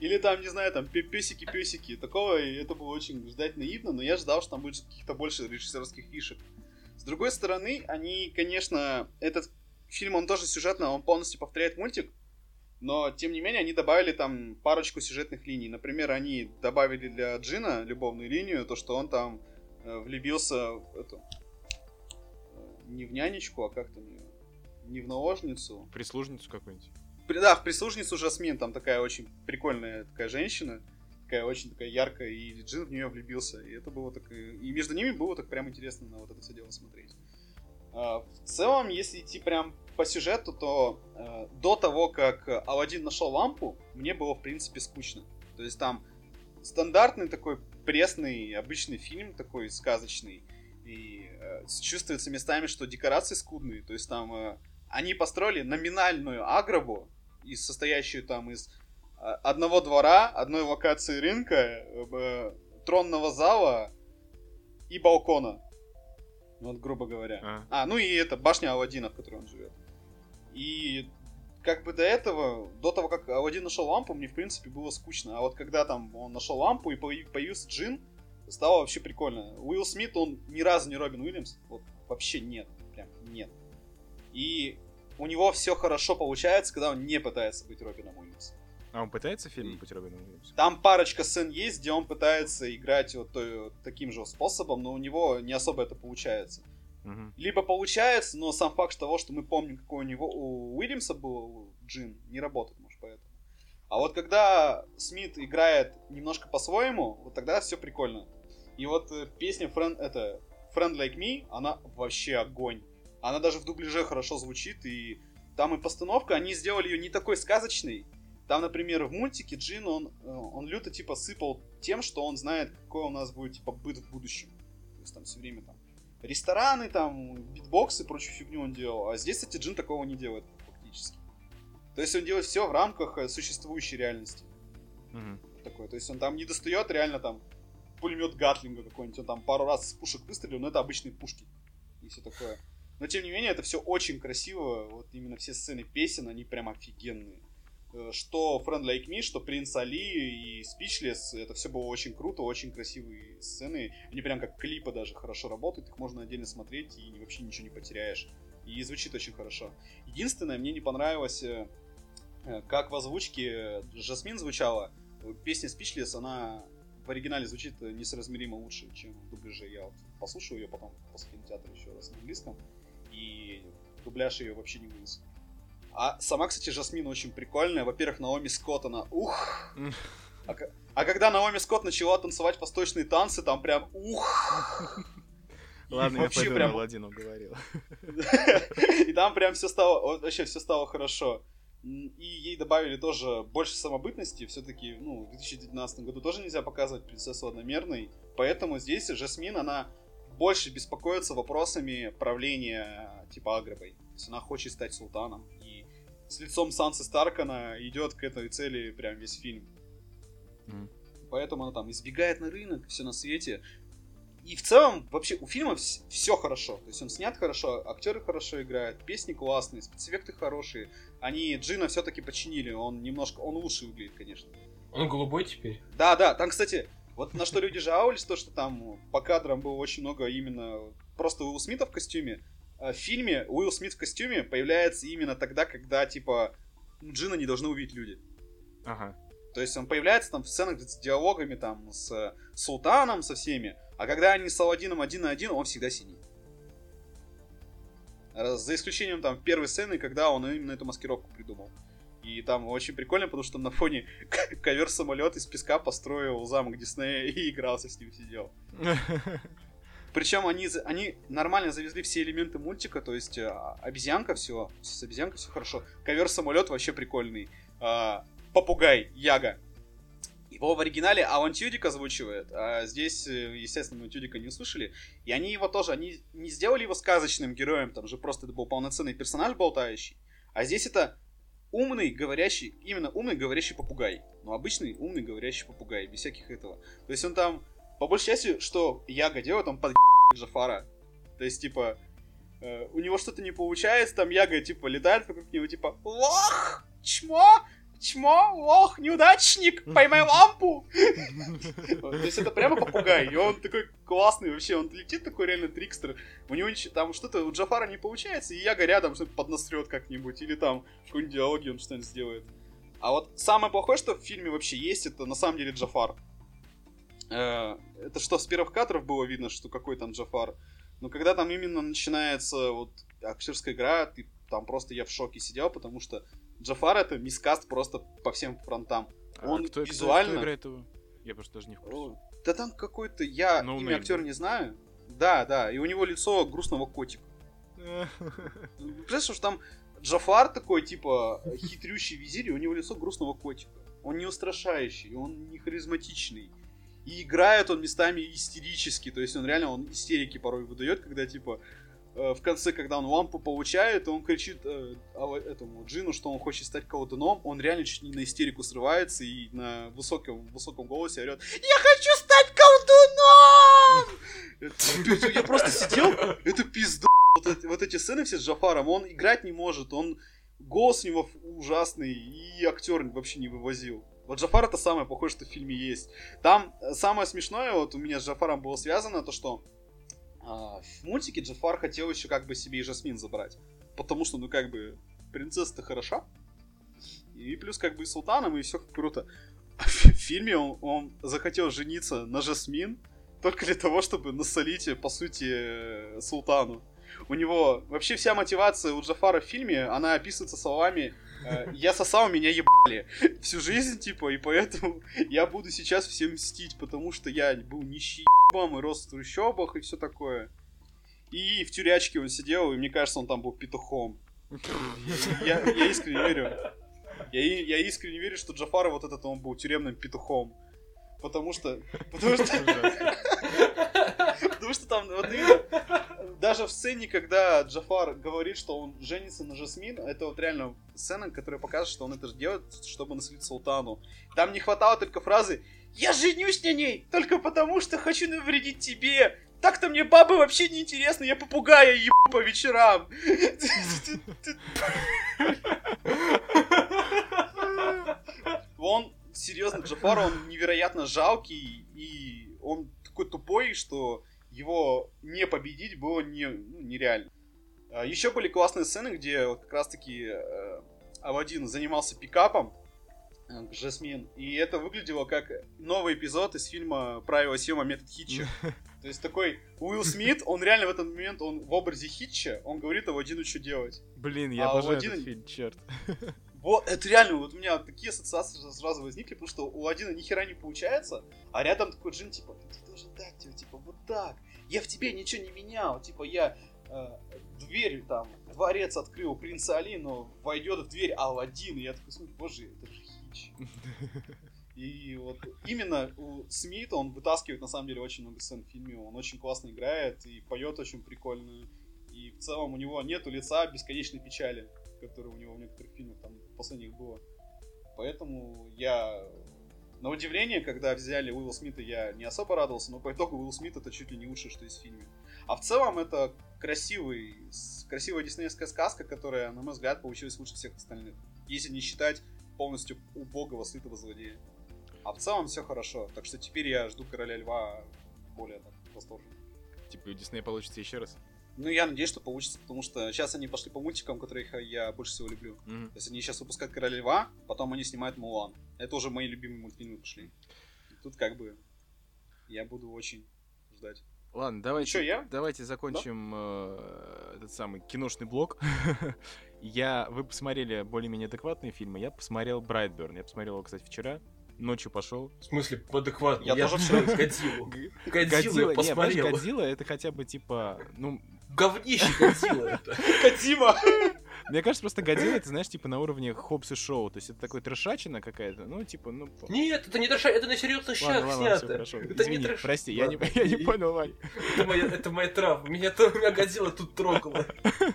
Или там, не знаю, там песики-песики. Такого, это было очень ждать наивно, но я ждал, что там будет каких-то больше режиссерских фишек. С другой стороны, они, конечно, этот фильм, он тоже сюжетно, он полностью повторяет мультик, но, тем не менее, они добавили там парочку сюжетных линий. Например, они добавили для Джина любовную линию, то, что он там э, влюбился в эту... э, Не в нянечку, а как там ее? Не в наложницу. Прислужницу какую-нибудь. При- Да, в прислужницу Жасмин, там такая очень прикольная такая женщина, такая очень такая яркая, и Джин в нее влюбился. И это было так... И между ними было так прям интересно на вот это все дело смотреть. А, В целом, если идти прям по сюжету, то э, до того, как Алладин нашел лампу, мне было, в принципе, скучно. То есть там стандартный такой пресный, обычный фильм, такой сказочный. И э, чувствуется местами, что декорации скудные. То есть там э, они построили номинальную агробу, состоящую там из одного двора, одной локации рынка, э, тронного зала и балкона. Вот, грубо говоря. А. А, ну и это башня Алладина, в которой он живет. И как бы до этого, до того, как Алладин нашел лампу, мне в принципе было скучно. А вот когда там он нашел лампу и появ- появился Джин, стало вообще прикольно. Уилл Смит, он ни разу не Робин Уильямс. Вот вообще нет. Прям нет. И у него все хорошо получается, когда он не пытается быть Робином Уильямсом. А он пытается в фильме быть Робином Уильямсом? Там парочка сцен есть, где он пытается играть вот таким же способом, но у него не особо это получается. Мгм. Либо получается, но сам факт того, что мы помним, какой у него у Уильямса был Джин, не работает, может, поэтому. А вот когда Смит играет немножко по-своему, вот тогда все прикольно. И вот э, песня Friend, это, Friend Like Me, она вообще огонь. Она даже в дубляже хорошо звучит, и там и постановка, они сделали ее не такой сказочной. Там, например, в мультике Джин, он, э, он люто типа сыпал тем, что он знает, какой у нас будет типа быт в будущем. То есть там все время там рестораны, там, битбоксы и прочую фигню он делал. А здесь, кстати, Джин такого не делает фактически. То есть он делает все в рамках э, существующей реальности. Мгм. Такое. То есть он там не достает реально там пулемет Гатлинга какой-нибудь. Он там пару раз из пушек выстрелил, но это обычные пушки. И все такое. Но тем не менее, это все очень красиво. Вот именно все сцены песен, они прям офигенные. Э, Что Friend Like Me, что Принц Али и Speechless, это все было очень круто, очень красивые сцены. Они прям как клипы даже хорошо работают, их можно отдельно смотреть и вообще ничего не потеряешь. И звучит очень хорошо. Единственное, мне не понравилось, э, э, как в озвучке Жасмин звучала. Песня Speechless, она в оригинале звучит несоразмеримо лучше, чем в дубляже. Я вот послушал ее потом после кинотеатра еще раз на английском, и дубляж ее вообще не вынес. А сама, кстати, Жасмин очень прикольная. Во-первых, Наоми Скотт, она ух. (laughs) А, а когда Наоми Скотт начала танцевать восточные танцы, там прям ух. Ладно, я пойду прям... Аладдину говорил. (laughs) И там прям все стало, вообще все стало хорошо. И ей добавили тоже больше самобытности. Все-таки, ну, в 2019 году тоже нельзя показывать принцессу одномерной. Поэтому здесь Жасмин, она больше беспокоится вопросами правления типа Агробой. То есть она хочет стать султаном. С лицом Сансы Старкана идет к этой цели прям весь фильм. Mm. Поэтому она там избегает на рынок, все на свете. И в целом, вообще, у фильма все хорошо. То есть он снят хорошо, актеры хорошо играют, песни классные, спецэффекты хорошие. Они Джина все-таки починили, он немножко, он лучше выглядит, конечно. Он голубой теперь? Да, да, там, кстати, вот на что люди жаловались, то, что там по кадрам было очень много именно просто Уилл Смита в костюме. А в фильме Уилл Смит в костюме появляется именно тогда, когда, типа, Джина не должны увидеть люди. Ага. То есть он появляется там в сценах с диалогами там с Султаном, со всеми, а когда они с Аладдином один на один, он всегда сидит. За исключением там первой сцены, когда он именно эту маскировку придумал. И там очень прикольно, потому что на фоне (laughs) ковер самолет из песка построил замок Диснея и игрался с ним, сидел. (laughs) Причем они, они нормально завезли все элементы мультика, то есть а, обезьянка все, с обезьянкой все хорошо. Ковер самолет вообще прикольный. А, попугай, Яга. Его в оригинале Алан Тюдик озвучивает, а здесь, э, естественно, мы Тюдика не услышали. И они его тоже, они не сделали его сказочным героем, там же просто это был полноценный персонаж болтающий. А здесь это умный, говорящий, именно умный, говорящий попугай. Ну, обычный умный, говорящий попугай, без всяких этого. То есть он там, по большей части, что Яга делает, он под Джафара. То есть, типа, э, у него что-то не получается, там Яга, типа, летает вокруг него, типа, лох, чмо, чмо, лох, неудачник, поймай лампу. То есть это прямо попугай, и он такой классный вообще, он летит такой реально трикстер. У него там что-то у Джафара не получается, и Яга рядом что-то поднасрет как-нибудь, или там в какой-нибудь диалоге он что-нибудь сделает. А вот самое плохое, что в фильме вообще есть, это на самом деле Джафар. Э, это что, с первых кадров было видно, что какой там Джафар. Но когда там именно начинается вот актерская игра, ты там просто я в шоке сидел, потому что Джафар это мискаст просто по всем фронтам. А Он кто, визуально... Кто, кто играет его? Я просто даже не в курсе. Да там какой-то... Я no имя актера не знаю. Да, да. И у него лицо грустного котика. (laughs) Представляешь, что там Джафар такой, типа, хитрющий визирь, и у него лицо грустного котика. Он не устрашающий, он не харизматичный. И играет он местами истерически, то есть он реально, он истерики порой выдает, когда, типа, Э, в конце, когда он лампу получает, он кричит э, этому Джину, что он хочет стать колдуном, он реально чуть не на истерику срывается и на высоком, высоком голосе орет «Я хочу стать колдуном!» Я просто сидел, это пизда. Вот эти сцены все с Джафаром, он играть не может, он голос у него ужасный, и актер вообще не вывозил. Вот Джафар это самое похожее, что в фильме есть. Там э, самое смешное вот у меня с Джафаром было связано, то что а, в мультике Джафар хотел еще как бы себе и Жасмин забрать. Потому что, ну как бы, принцесса-то хороша. И плюс как бы и султаном, и все круто. (laughs) А в фильме он, он захотел жениться на Жасмин только для того, чтобы насолить, по сути, султану. У него вообще вся мотивация у Джафара в фильме, она описывается словами э, «Я сосал, меня ебали всю жизнь, типа, и поэтому я буду сейчас всем мстить, потому что я был нищий и рос в трущобах и все такое. И в тюрячке он сидел, и мне кажется, он там был петухом. Я, я искренне верю. Я, я искренне верю, что Джафара вот этот он был тюремным петухом. Потому что... Потому что... (laughs) Потому что там вот даже в сцене, когда Джафар говорит, что он женится на Жасмин, это вот реально сцена, которая показывает, что он это делает, чтобы насолить султану. Там не хватало только фразы я женюсь на ней только потому, что хочу навредить тебе. Так-то мне бабы вообще не интересны, я попугая ебу по вечерам. (laughs) Он, серьезно, Джафар, он невероятно жалкий, и он такой тупой, что его не победить было не, ну, нереально. А, Еще были классные сцены, где вот как раз-таки э, Авадин занимался пикапом, э, Жасмин. И это выглядело как новый эпизод из фильма «Правила съема. Метод Хитча». (laughs) То есть такой Уилл Смит, он реально в этот момент, он в образе Хитча, он говорит Авадину, что делать. Блин, я А обожаю этот фильм, черт. (laughs) Вот, это реально, вот у меня такие ассоциации сразу возникли, потому что у Адина ни хера не получается, а рядом такой Джин, типа, ты должен дать тебе, типа, вот так. Я в тебе ничего не менял, типа, я э, дверь там, дворец открыл принца Али, но войдет в дверь Алладин, и я такой, смотрю, боже, это же Хич. (laughs) И вот именно у Смита он вытаскивает на самом деле очень много сцен в фильме, он очень классно играет и поет очень прикольно. И в целом у него нету лица бесконечной печали, которая у него в некоторых фильмах там последних было. Поэтому я на удивление, когда взяли Уилла Смита, я не особо радовался, но по итогу Уилл Смит это чуть ли не лучшее, что есть в фильме. А в целом это красивый, красивая диснеевская сказка, которая, на мой взгляд, получилась лучше всех остальных. Если не считать полностью убогого, сытого злодея. А в целом все хорошо. Так что теперь я жду Короля Льва более так, восторженно. Типа, у Диснея получится еще раз. Ну, я надеюсь, что получится, потому что сейчас они пошли по мультикам, которых я больше всего люблю. Мгм. То есть они сейчас выпускают Короля Льва, потом они снимают Мулан. Это уже мои любимые мультфильмы пошли. И Тут как бы я буду очень ждать. Ладно, давайте, чё, я? давайте закончим э, этот самый киношный блок. (laughs) я, вы посмотрели более-менее адекватные фильмы. Я посмотрел Брайтберн. Я посмотрел его, кстати, вчера. Ночью пошел. В смысле, адекватно? Я тоже (laughs) вчера Годзиллу. (laughs) Годзиллу я посмотрел. Годзилла это хотя бы типа, ну, Говнище Годзилла это. (laughs) Катима! мне кажется, просто Годзилла, это, знаешь, типа на уровне Хопс и Шоу. То есть это такой трешачина какая-то, ну, типа, ну... Нет, это не трэш, это на серьезных Ладно, щах снято. хорошо. Это не Извини, трэш. прости, я не, (laughs) я не понял, Вань. Это моя, это моя травма. Меня, то- меня Годзилла тут трогала.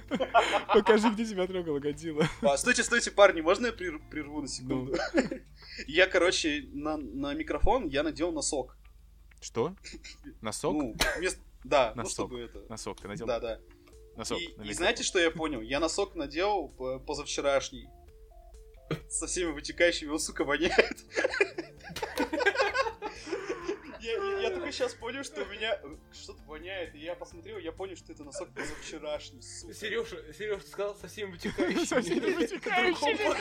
(laughs) Покажи, где тебя трогала Годзилла. А, стойте, стойте, парни, можно я прер- прерву на секунду? Я, короче, на, на микрофон я надел носок. Что? Носок? Ну, вместо- Да, ну Носок. чтобы это... Носок, ты надел? Да, да. Носок. И, и знаете, что я понял? Я носок надел позавчерашний. Со всеми вытекающими, он, сука, воняет. Я, только сейчас понял, что у меня что-то воняет, и я посмотрел, я понял, что это носок позавчерашний, сука. Сережа, Сережа сказал со всеми (laughs) вытекающими. Со всеми (laughs) вытекающими.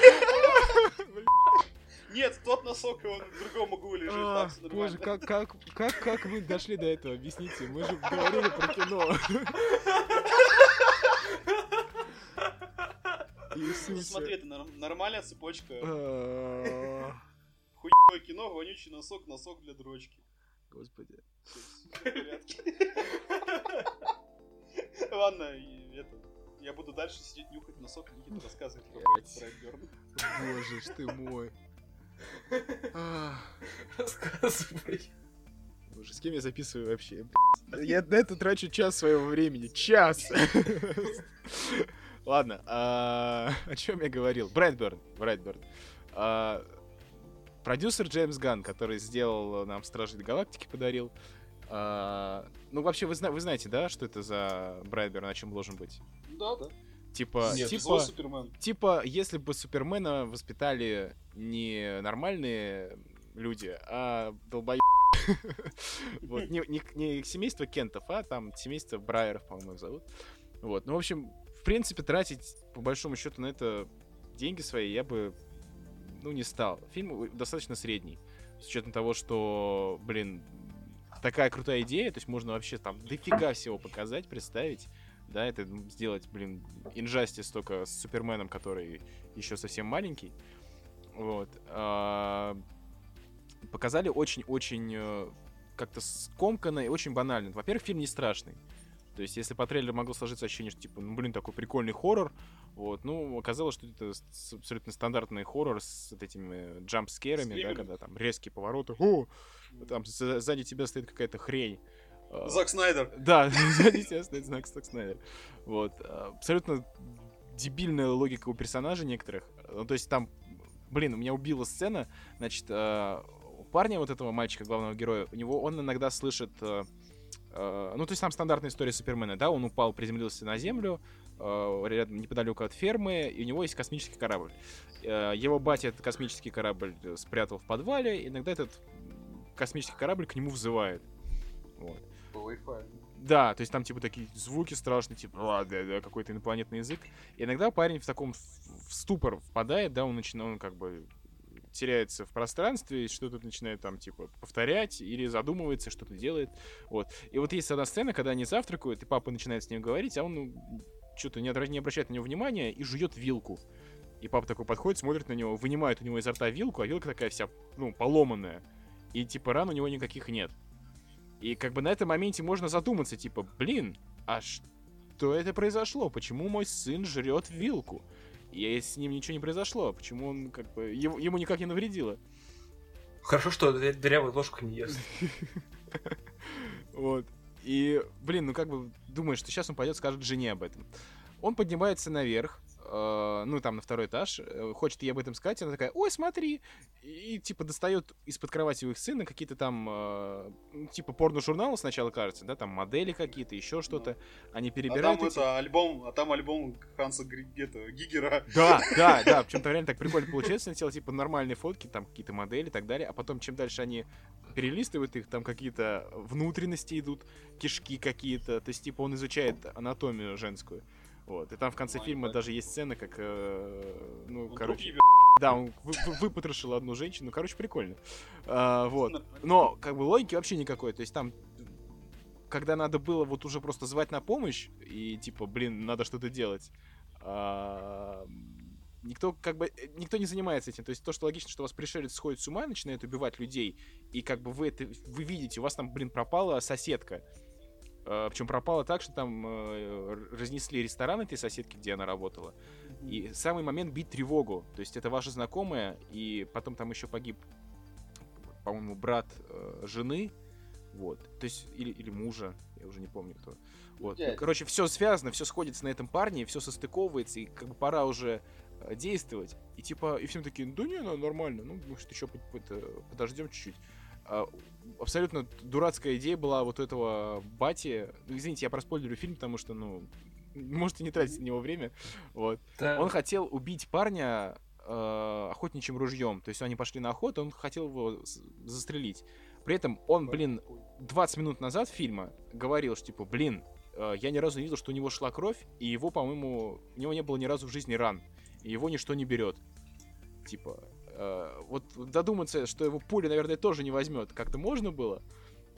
(laughs) Нет, тот носок, он в другом углу лежит, А, нормально. Боже, как, как, как, как вы дошли до этого? Объясните, мы же говорили про кино. Ну, смотри, это норм- нормальная цепочка. А, Хуёвое кино, вонючий носок, носок для дрочки. Господи. Ладно, и это... Я буду дальше сидеть, нюхать носок, Никита рассказывает про Блядь. Брайтберн. Боже ж ты мой. А, Рассказывай. Боже, с кем я записываю вообще? Я на это трачу час своего времени. Час! Ладно, а, о чем я говорил? Брайтберн. Брайтберн. А, Продюсер Джеймс Ганн, который сделал нам Стражи Галактики, подарил. Ну, вообще, вы знаете, да, что это за Брайтберн, о чем должен быть? Да, да. Типа, Нет, типа, Супермен. типа, если бы Супермена воспитали не нормальные люди, а долбоеб. (laughs) Вот, не, не, не семейство Кентов, а там семейство Брайеров, по-моему, их зовут. Вот, ну, в общем, в принципе, тратить, по большому счету, на это деньги свои я бы, ну, не стал. Фильм достаточно средний, с учетом того, что, блин, такая крутая идея, то есть можно вообще там дофига всего показать, представить, да, это сделать, блин, инжастис только с Суперменом, который еще совсем маленький, вот. а, Показали очень-очень э, как-то скомканно и очень банально. Во-первых, фильм не страшный. То есть, если по трейлеру могло сложиться ощущение, что, типа, ну, блин, такой прикольный хоррор, вот, ну, оказалось, что это абсолютно стандартный хоррор с вот этими джамп-скерами, да, когда там резкие повороты, о, там за- сзади тебя стоит какая-то хрень. А, Зак Снайдер. да, (laughs) стоит знак Зак Снайдер. Вот. а, Абсолютно дебильная логика у персонажей некоторых. Ну, то есть там, блин, у меня убила сцена, значит, а, у парня вот этого мальчика, главного героя, у него он иногда слышит... ну, то есть там стандартная история Супермена, да, он упал, приземлился на землю, рядом, неподалеку от фермы, и у него есть космический корабль. Его батя этот космический корабль э, спрятал в подвале, иногда этот космический корабль к нему взывает. Вот. По Wi-Fi. Да, то есть там типа такие звуки страшные, типа «Ла, да, да», какой-то инопланетный язык. И иногда парень в таком в ступор впадает, да, он начинает, он как бы теряется в пространстве, что-то начинает там, типа, повторять или задумывается, что-то делает. Вот. И вот есть одна сцена, когда они завтракают, и папа начинает с ним говорить, а он ну, что-то не, не обращает на него внимания и жует вилку. И папа такой подходит, смотрит на него, вынимает у него изо рта вилку, а вилка такая вся, ну, поломанная. И, типа, ран у него никаких нет. И как бы на этом моменте можно задуматься, типа, блин, а что это произошло? Почему мой сын жрет вилку? И с ним ничего не произошло. Почему он как бы... Ему, ему никак не навредило. Хорошо, что дырявую ложку не ест. Вот. И, блин, ну как бы думаешь, что сейчас он пойдет скажет жене об этом. Он поднимается наверх, э, ну, там, на второй этаж, э, хочет ей об этом сказать, она такая, ой, смотри, и, и типа, достает из-под кровати у их сына какие-то там, э, типа, порно-журналы сначала, кажется, да, там модели какие-то, еще что-то, они перебирают А там эти... это альбом, а там альбом Ханса Гри- это, Гигера. Да, да, (laughs) да, причем там реально так прикольно получается, сначала, типа, нормальные фотки, там, какие-то модели и так далее, а потом, чем дальше они перелистывают их, там какие-то внутренности идут, кишки какие-то, то есть, типа, он изучает анатомию женскую. Вот. И там в конце фильма даже есть сцена, как, э, ну, Он короче, да, он вы- вы- выпотрошил одну женщину, короче, прикольно. А, вот. Но, как бы, логики вообще никакой. То есть там, когда надо было вот уже просто звать на помощь, и типа, блин, надо что-то делать, а, никто как бы, э, никто не занимается этим. То есть то, что логично, что у вас пришелец сходит с ума, начинает убивать людей, и как бы вы это, вы видите, у вас там, блин, пропала соседка. Причем пропала так, что там э, разнесли ресторан этой соседки, где она работала. И самый момент бить тревогу. То есть это ваша знакомая, и потом там еще погиб, по-моему, брат э, жены. Вот. То есть, или, или мужа, я уже не помню кто. Вот. Ну, Дядя. короче, все связано, все сходится на этом парне, все состыковывается, и как бы пора уже э, действовать. И типа, и всем такие, да не, ну, нормально, ну, может, еще подождем чуть-чуть. А, абсолютно дурацкая идея была вот этого бати. Ну, извините, я проспойлерю фильм, потому что, ну, можете не тратить на него время. Вот. Да. Он хотел убить парня э, охотничьим ружьем. То есть они пошли на охоту, он хотел его застрелить. При этом он, блин, 20 минут назад фильма говорил, что типа, блин, э, я ни разу не видел, что у него шла кровь, и его, по-моему, у него не было ни разу в жизни ран, и его ничто не берет. Типа, э, вот додуматься, что его пуля, наверное, тоже не возьмет, как-то можно было.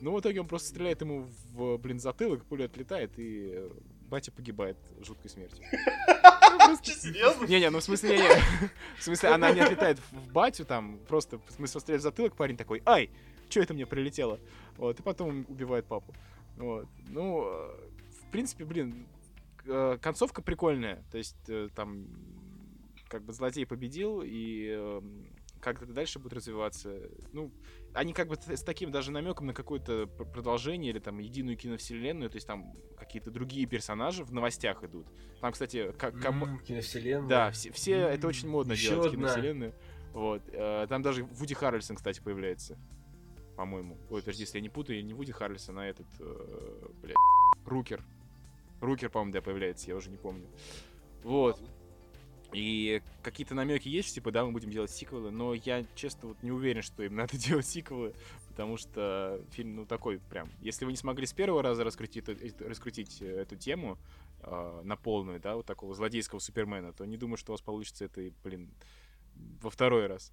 Но в итоге он просто стреляет ему в, блин, затылок, пуля отлетает, и э, батя погибает жуткой смертью. Серьезно? Не-не, ну в смысле, не-не. В смысле, она не отлетает в батю там, просто, в смысле, стреляет в затылок, парень такой, ай, что это мне прилетело? Вот, и потом убивает папу. Вот. Ну, э, в принципе, блин, концовка прикольная. То есть, там, как бы злодей победил, и э, как это дальше будет развиваться. Ну, они как бы с таким даже намеком на какое-то пр- продолжение или там единую киновселенную, то есть там какие-то другие персонажи в новостях идут. Там, кстати, как, М, Киновселенная. да, все, все это очень модно Ещё делать, одна. киновселенную. Вот. э, Там даже Вуди Харрельсон, кстати, появляется. По-моему. Ой, подожди, если я не путаю, не Вуди Харрельсон, а этот, э, бля, Рукер. Рукер, по-моему, да, появляется, я уже не помню. Вот. И какие-то намеки есть, типа, да, мы будем делать сиквелы, но я, честно, вот не уверен, что им (laughs) надо делать сиквелы, потому что фильм, ну, такой прям. Если вы не смогли с первого раза раскрутить, раскрутить э, эту тему э, на полную, да, вот такого злодейского Супермена, то не думаю, что у вас получится это, блин, во второй раз.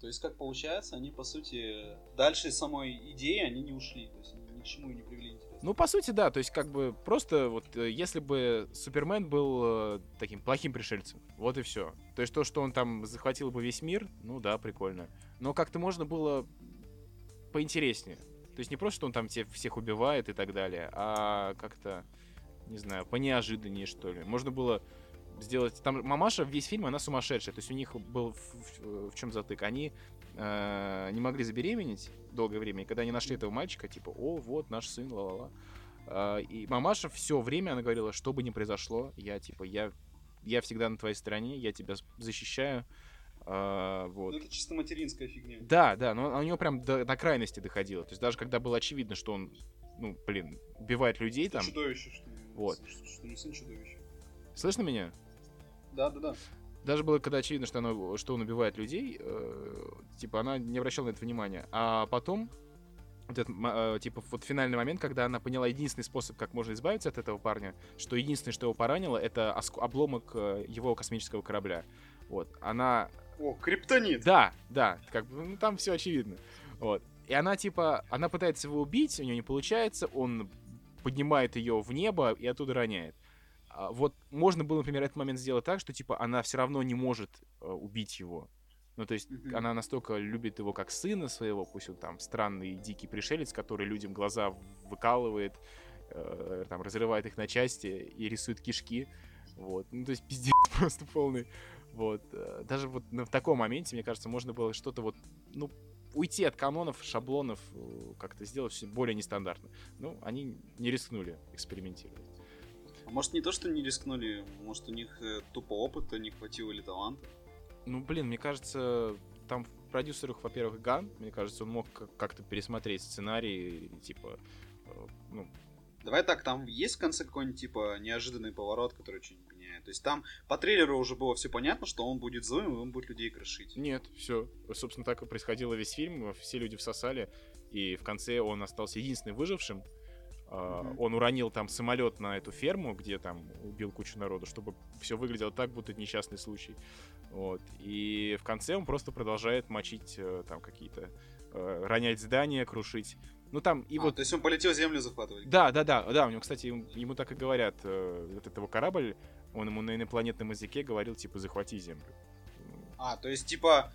То есть, как получается, они, по сути, дальше самой идеи они не ушли. То есть, ни к чему не привели. Ну, по сути, да, то есть, как бы, просто вот, э, если бы Супермен был э, таким плохим пришельцем, вот и все. То есть, то, что он там захватил бы весь мир, ну да, прикольно. Но как-то можно было поинтереснее. То есть, не просто, что он там те- всех убивает и так далее, а как-то, не знаю, понеожиданнее, что ли. Можно было сделать... Там мамаша весь фильм, она сумасшедшая. То есть, у них был в, чем затык. Они э, не могли забеременеть долгое время, и когда они нашли этого мальчика, типа, о, вот наш сын, ла-ла-ла. А, и мамаша все время она говорила, что бы ни произошло, я типа, я, я всегда на твоей стороне, я тебя защищаю. А, вот. Ну, это чисто материнская фигня. Да, да, но у него прям до, до крайности доходило. То есть даже когда было очевидно, что он, ну, блин, убивает людей Это там. чудовище, что, Вот. что, что не сын чудовища. Слышно меня? Да, да, да. Даже было, когда очевидно, что, она, что он убивает людей, э, типа, она не обращала на это внимания. А потом, вот этот, э, типа, вот финальный момент, когда она поняла единственный способ, как можно избавиться от этого парня, что единственное, что его поранило, это обломок э, его космического корабля. Вот. Она О, криптонит. Да, да, как бы, ну, там все очевидно. Вот. И она, типа, она пытается его убить, у нее не получается, он поднимает ее в небо и оттуда роняет. А вот можно было, например, этот момент сделать так, что, типа, она все равно не может э, убить его. Ну, то есть Мгм. она настолько любит его как сына своего, пусть он там странный дикий пришелец, который людям глаза выкалывает, э, там, разрывает их на части и рисует кишки. Вот. Ну, то есть пиздец (laughs) просто полный. Вот. э, Даже вот в таком моменте, мне кажется, можно было что-то вот, ну, уйти от канонов, шаблонов, э, как-то сделать все более нестандартно. Ну, они не рискнули экспериментировать. А может не то, что не рискнули, может у них э, тупо опыта не хватило или таланта. Ну, блин, мне кажется, там в продюсерах, во-первых, Ган, мне кажется, он мог как- как-то пересмотреть сценарий, типа, э, ну, Давай так, там есть в конце какой-нибудь типа неожиданный поворот, который что-нибудь меняет. То есть там по трейлеру уже было все понятно, что он будет злым, и он будет людей крошить. нет, все. Собственно, так и происходило весь фильм, все люди всосали, и в конце он остался единственным выжившим. Мгм. Он уронил там самолет на эту ферму, где там убил кучу народу, чтобы все выглядело так, будто это несчастный случай. Вот. И в конце он просто продолжает мочить э, там какие-то, э, ронять здания, крушить. Ну там и А, вот то есть он полетел землю захватывать. Да, да, да, да, у него, кстати, ему, так и говорят, вот этого корабль, он ему на инопланетном языке говорил, типа, захвати Землю. А, то есть типа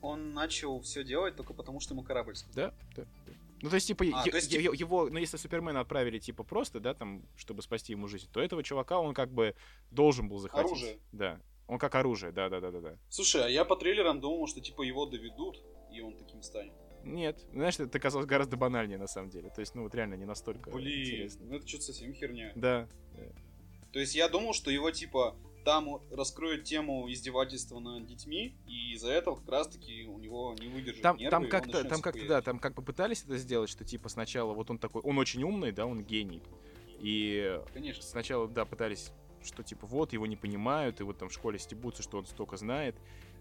он начал все делать только потому, что ему корабль. Да, да. да. Ну, то есть, типа, А, то есть, его, ну, если Супермена отправили, типа, просто, да, там, чтобы спасти ему жизнь, то этого чувака он как бы должен был захватить. Оружие. Да. Он как оружие, да, да, да, да, да. Слушай, а я по трейлерам думал, что типа его доведут, и он таким станет. Нет, знаешь, это казалось гораздо банальнее, на самом деле. То есть, ну, вот реально не настолько Блин, интересно. ну это что-то совсем херня. Да. То есть я думал, что его типа там раскроют тему издевательства над детьми, и из-за этого как раз-таки у него не выдержит Там, нервы, там как-то, там как-то, да, там как попытались это сделать, что типа сначала вот он такой, он очень умный, да, он гений. И Конечно. сначала, да, пытались, что типа вот, его не понимают, и вот там в школе стебутся, что он столько знает.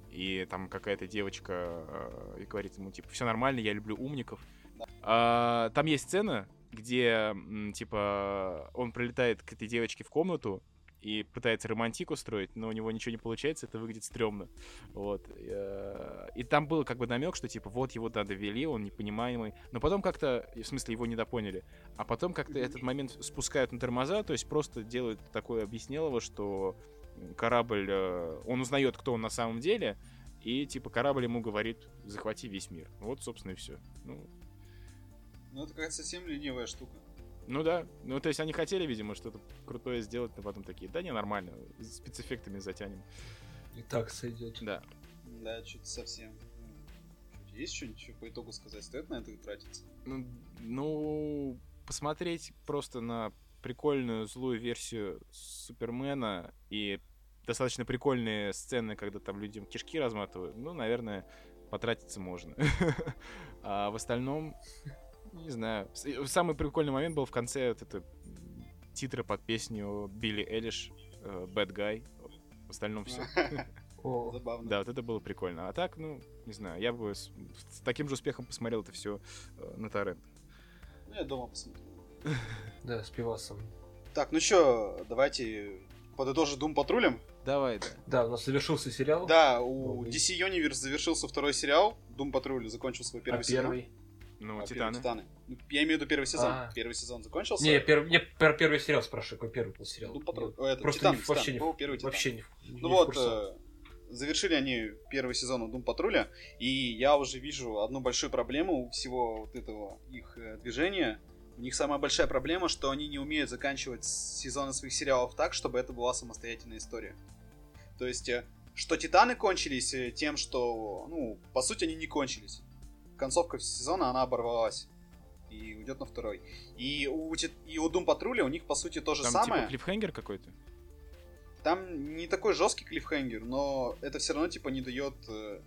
И там какая-то девочка э, и говорит ему, типа, все нормально, я люблю умников. Да. А, там есть сцена, где, типа, он прилетает к этой девочке в комнату и пытается романтик устроить, но у него ничего не получается, это выглядит стрёмно. Вот. И, э, И там был как бы намек, что типа вот его да, довели, он непонимаемый. Но потом как-то, в смысле, его недопоняли. А потом как-то этот момент спускают на тормоза, то есть просто делают такое объяснилово, что корабль, э, он узнает, кто он на самом деле, и типа корабль ему говорит, захвати весь мир. Вот, собственно, и все. Ну, Ну это какая-то совсем ленивая штука. Ну да, ну то есть они хотели, видимо, что-то крутое сделать, но потом такие, да не, нормально, спецэффектами затянем. И так сойдет. Да. Да, что-то совсем. Ну, Есть что-нибудь по итогу сказать? Стоит на это тратиться? Ну, ну, посмотреть просто на прикольную злую версию Супермена и достаточно прикольные сцены, когда там людям кишки разматывают, ну, наверное, потратиться можно. (laughs) А в остальном, не знаю. Э, Самый прикольный момент был в конце, вот это титры под песню Билли Элиш, э, Bad Guy. В остальном все. (laughs) О, Забавно. Да, вот это было прикольно. А так, ну, не знаю, я бы с, с таким же успехом посмотрел это все на торрент. Ну, я дома посмотрю. (laughs) да, с пивасом. Так, ну что, давайте подытожим Doom патрулем. Давай, да. Да, у нас завершился сериал. Да, у. DC Universe завершился второй сериал. Doom патруль закончил свой первый а сезон. первый? Ну, А, Титаны. Титаны. Ну, Я имею в виду первый сезон. А. Первый сезон закончился. Не, пер... не, про первый сериал спрашиваю, какой первый был сериал. Патруль. Я О, это, Просто Титаны, не, вообще, Титаны. не, Был первый Титан. вообще не, Ну вот, э, завершили они первый сезон у Doom Патруля, и я уже вижу одну большую проблему у всего вот этого их э, движения. У них самая большая проблема, что они не умеют заканчивать сезоны своих сериалов так, чтобы это была самостоятельная история. То есть, э, что Титаны кончились э, тем, что, ну, по сути, они не кончились. Концовка сезона, она оборвалась. И уйдет на второй. И у, и у Doom Патруля у них, по сути, то же Там самое. типа клиффхенгер какой-то. Там не такой жесткий клиффхенгер, но это все равно типа не дает. э,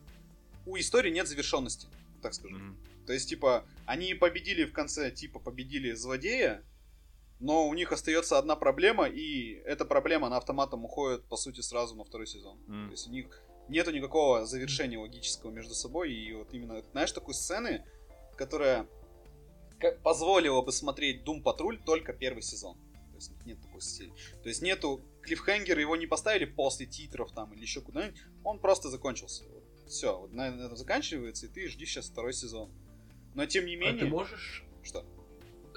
У истории нет завершенности, так скажу. Мгм. То есть, типа, они победили в конце, типа, победили злодея, но у них остается одна проблема, и эта проблема, она автоматом уходит, по сути, сразу на второй сезон. М. То есть у них нету никакого завершения логического между собой, и вот именно, знаешь, такой сцены, которая позволила бы смотреть Doom Патруль только первый сезон. То есть нет такой сцены. То есть нету клиффхенгер его не поставили после титров там или еще куда-нибудь, он просто закончился. Все, вот на этом заканчивается, и ты жди сейчас второй сезон. Но тем не менее... А ты можешь... Что?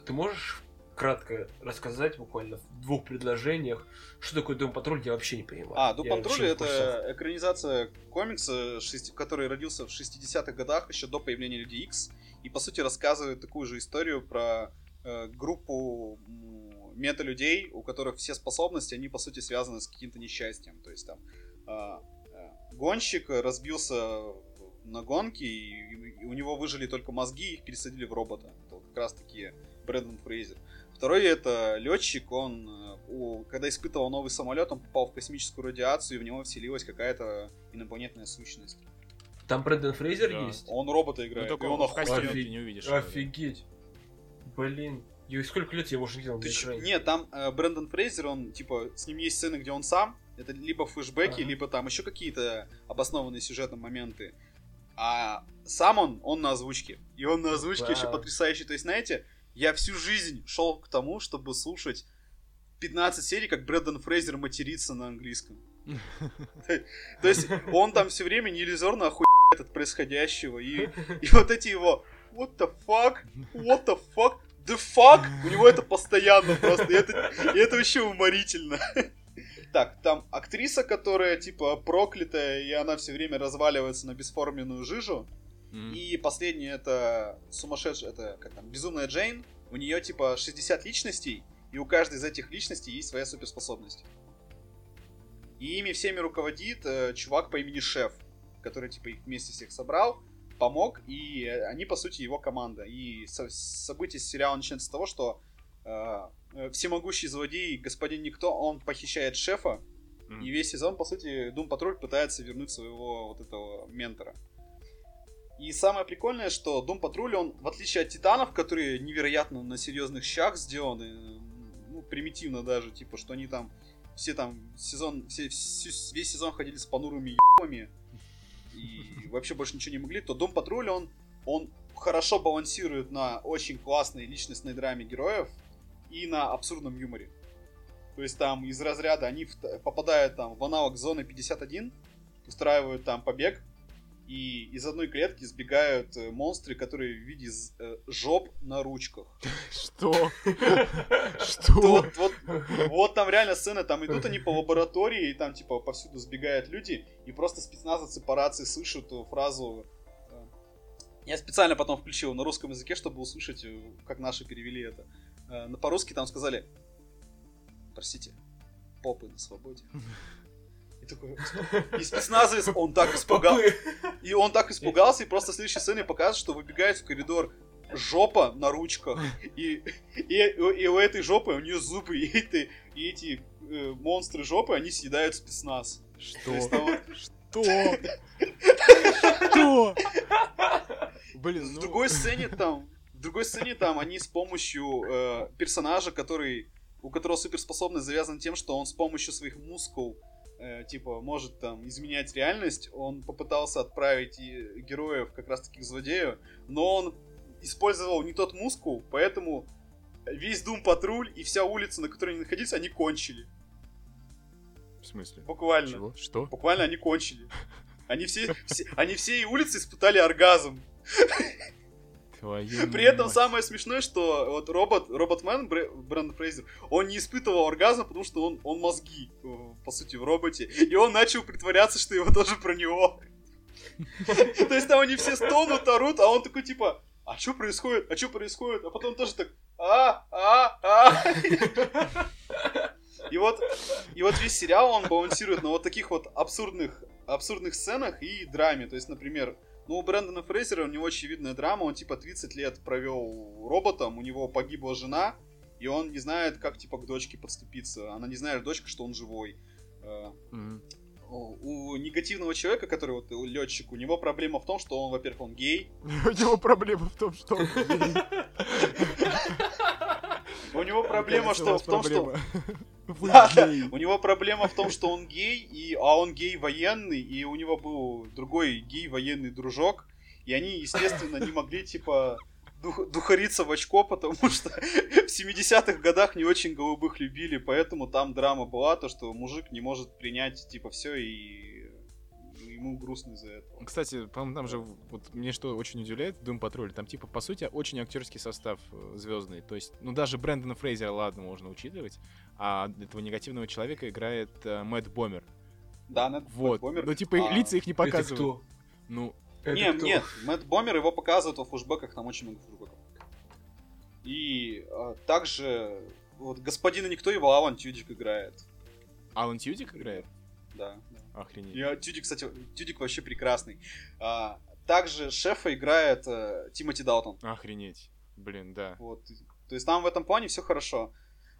Ты можешь кратко рассказать буквально в двух предложениях, что такое Дом Патруль, я вообще не понимаю. А, Дом Патруль это экранизация комикса, который родился в 60-х годах, еще до появления Людей Икс, и по сути рассказывает такую же историю про э, группу мета-людей, у которых все способности, они по сути связаны с каким-то несчастьем. То есть там а, э, гонщик разбился на гонке, и, и у него выжили только мозги, их пересадили в робота. Это вот как раз таки Брэндон Фрейзер. Второй это летчик, он, э, у- когда испытывал новый самолет, он попал в космическую радиацию, и в него вселилась какая-то инопланетная сущность. Там Брэндон Фрейзер Да. есть? Он робота Ну, играет, только и он в охуенный. костюме Офиг- ты не увидишь. Офигеть. Блин. И сколько лет я его уже не видел на Ты экране? Нет, там э, Брэндон Фрейзер, он, типа, с ним есть сцены, где он сам, это либо флешбеки, Ага. либо там еще какие-то обоснованные сюжетные моменты. А сам он, он на озвучке. И он на озвучке Вау. еще потрясающий. То есть, знаете, я всю жизнь шел к тому, чтобы слушать 15 серий, как Брэндон Фрейзер матерится на английском. (laughs) То есть, он там все время неиллюзорно охуевает от происходящего. И, и вот эти его What the fuck? What the fuck? The fuck? У него это постоянно просто. И это, и это вообще уморительно. Так, там актриса, которая типа проклятая, и она все время разваливается на бесформенную жижу. Мгм. И последнее это сумасшедшая, это как там, безумная Джейн. У нее типа 60 личностей, и у каждой из этих личностей есть своя суперспособность. И ими всеми руководит э, чувак по имени Шеф, который типа их вместе всех собрал, помог, и э, они по сути его команда. И со- события сериала начинаются с того, что э, э, всемогущий злодей господин Никто, он похищает шефа, Мгм. и весь сезон, по сути, Дум Патруль пытается вернуть своего вот этого ментора. И самое прикольное, что Дум Патруль, он, в отличие от Титанов, которые невероятно на серьезных щах сделаны, ну, примитивно даже, типа, что они там все там сезон, все, весь сезон ходили с понурыми ебами и вообще больше ничего не могли, то Дом Патруль, он, он хорошо балансирует на очень классной личностной драме героев и на абсурдном юморе. То есть там из разряда они попадают там в аналог зоны 51, устраивают там побег, и из одной клетки сбегают э, монстры, которые в виде э, жоп на ручках. Что? То (laughs) Что? Вот, вот, вот там реально сцены, там идут они по лаборатории, и там типа повсюду сбегают люди, и просто спецназовцы по рации слышат эту фразу. э, Я специально потом включил на русском языке, чтобы услышать, э, как наши перевели это. Э, По-русски там сказали, простите, попы на свободе. Такой, (laughs) и спецназовец, он так испугался, и он так испугался, и просто в следующей сцене показывает, что выбегает в коридор жопа на ручках. И, и, и у этой жопы у нее зубы, и, эти, и эти э, монстры жопы, они съедают спецназ. То есть Что? там вот Что? Что? Блин, в ну... другой сцене там, в другой сцене там они с помощью э, персонажа, который, у которого суперспособность завязана тем, что он с помощью своих мускул э, типа, может там изменять реальность, он попытался отправить и героев как раз таки к злодею, но он использовал не тот мускул, поэтому весь Дум Патруль и вся улица, на которой они находились, они кончили. В смысле? Буквально. Чего? Что? Буквально они кончили. Они все, все, они все и улицы испытали оргазм. Твою При этом самое смешное, что вот робот, роботмен Брэ- Брэндон Фрейзер, он не испытывал оргазм, потому что он, он мозги, э, по сути, в роботе. И он начал притворяться, что его тоже про него. (laughs) То есть там они все стонут, орут, а он такой типа, а что происходит, а что происходит? А потом тоже так, а, а, а. И вот, и вот весь сериал, он балансирует на вот таких вот абсурдных, абсурдных сценах и драме. То есть, например, ну, у Брэндона Фрейзера у него очевидная драма, он типа 30 лет провел роботом, у него погибла жена, и он не знает, как типа к дочке подступиться. Она не знает, дочка, что он живой. У у негативного человека, который вот летчик, у него проблема в том, что он, во-первых, он гей, (laughs) У него проблема в том, что он гей. (laughs) у него проблема что, в том, что... (laughs) У него проблема в том, что он гей, и, а он гей военный, и у него был другой гей военный дружок, и они, естественно, не могли, типа, дух, духариться в очко, потому что (laughs) в 70-х годах не очень голубых любили, поэтому там драма была, то, что мужик не может принять, типа, все, и ему грустно из-за этого. Кстати, по-моему, там же, вот мне что очень удивляет Doom Patrol, там, типа, по сути, очень актерский состав э, звездный. То есть, ну, даже Брэндона Фрейзера, ладно, можно учитывать, а этого негативного человека играет э, Мэтт Бомер. Да, Мэтт Вот. Бомер. Ну, типа, А, лица их не Это показывают. кто? Ну, Это Не, кто? нет, Мэтт Бомер его показывают во флешбеках, там очень много флешбеков. И а, также вот господина никто его Алан Тюдик играет. Алан Тьюдик играет? Да. Охренеть. И, а, Тюдик, кстати, Тюдик вообще прекрасный. А, также шефа играет э, Тимоти Далтон. Охренеть. Блин, да. Вот. То есть там в этом плане все хорошо.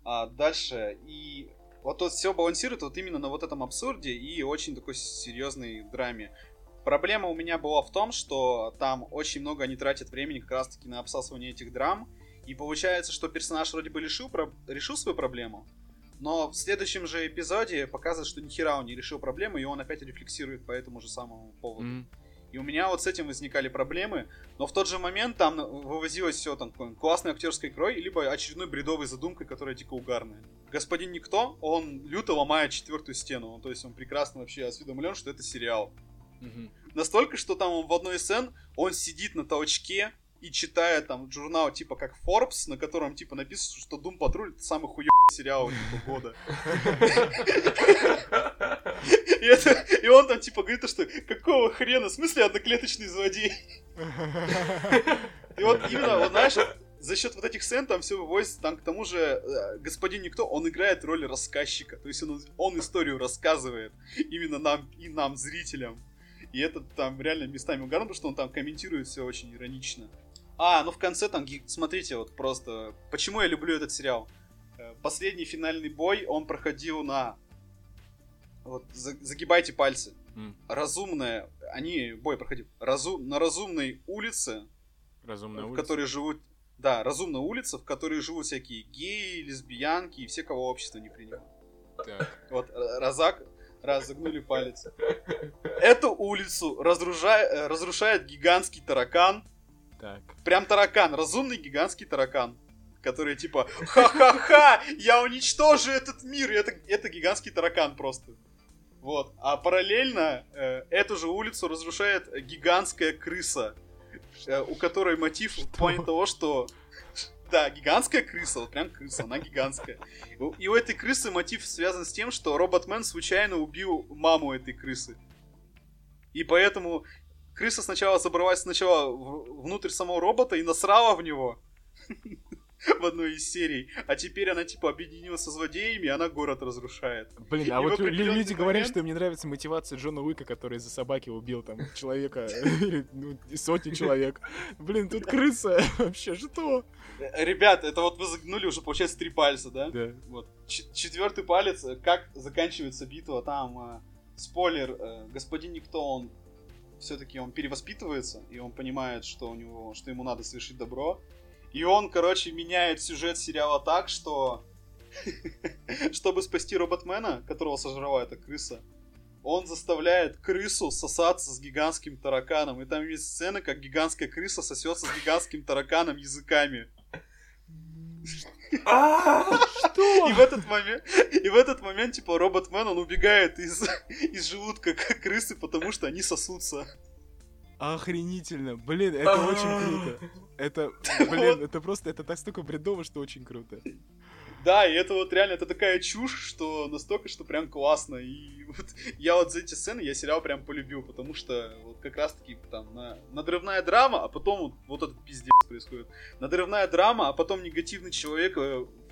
А дальше и вот тут все балансирует вот именно на вот этом абсурде и очень такой серьезной драме. Проблема у меня была в том, что там очень много они тратят времени как раз таки на обсасывание этих драм. И получается, что персонаж вроде бы решил, про- решил свою проблему, но в следующем же эпизоде показывает, что ни хера он не решил проблему, и он опять рефлексирует по этому же самому поводу. М. И у меня вот с этим возникали проблемы, но в тот же момент там вывозилось все там классной актерской крой, либо очередной бредовой задумкой, которая дико угарная. Господин Никто, он люто ломает четвертую стену, то есть он прекрасно вообще осведомлен, что это сериал. Мгм. Настолько, что там в одной из сцен он сидит на толчке и читает там журнал типа как Forbes, на котором типа написано, что Doom Patrol это самый хуёвый сериал типа года. И, это, и он там типа говорит, что какого хрена, в смысле одноклеточный злодей? И вот именно, вот знаешь, за счет вот этих сцен там все выводится, там к тому же э, господин Никто, он играет роль рассказчика, то есть он, он историю рассказывает именно нам и нам, зрителям. И это там реально местами угарно, потому что он там комментирует все очень иронично. А, ну в конце там, смотрите, вот просто, почему я люблю этот сериал. Э, Последний финальный бой, он проходил на... Вот, за- загибайте пальцы. М. Разумная, они, бой проходил, разу, на разумной улице, Разумная в улица. которой живут, да, разумная улица, в которой живут всякие геи, лесбиянки и все, кого общество не принимает. Так. Вот, э, Разак, раз, загнули палец. Эту улицу разрушает, э, разрушает гигантский таракан. Так. Прям таракан, разумный гигантский таракан. Который типа, ха-ха-ха, я уничтожу этот мир. И это, это гигантский таракан просто. Вот. А параллельно э, эту же улицу разрушает гигантская крыса. э, у которой мотив в плане того, что... Да, гигантская крыса, вот прям крыса, она гигантская. И у этой крысы мотив связан с тем, что Роботмен случайно убил маму этой крысы. И поэтому крыса сначала забралась сначала внутрь самого робота и насрала в него (laughs) в одной из серий. А теперь она типа объединилась со злодеями, и она город разрушает. Блин, И а вот люди говорят, момент- что им не нравится мотивация Джона Уика, который из-за собаки убил там человека (laughs) ну, сотни человек. Блин, тут крыса. (laughs) Вообще, что? Ребят, это вот вы загнули уже, получается, три пальца, да? Да. Вот. Четвертый палец, э, как заканчивается битва, там, э, спойлер, э, господин Никто, он все-таки он перевоспитывается, и он понимает, что у него, что ему надо совершить добро. И он, короче, меняет сюжет сериала так, что (laughs) чтобы спасти Роботмена, которого сожрала эта крыса, он заставляет крысу сосаться с гигантским тараканом. И там есть сцена, как гигантская крыса сосется с гигантским тараканом языками. Что? И в этот момент, и в этот момент, типа, Роботмен, он убегает из, (laughs) из желудка к- крысы, потому что они сосутся. Охренительно. Блин, это очень круто. Это, (laughs) блин, это просто, это настолько бредово, что очень круто. Да, и это вот реально, это такая чушь, что настолько, что прям классно. И вот я вот за эти сцены, я сериал прям полюбил, потому что вот как раз-таки там на, надрывная драма, а потом вот, вот этот пиздец происходит. Надрывная драма, а потом негативный человек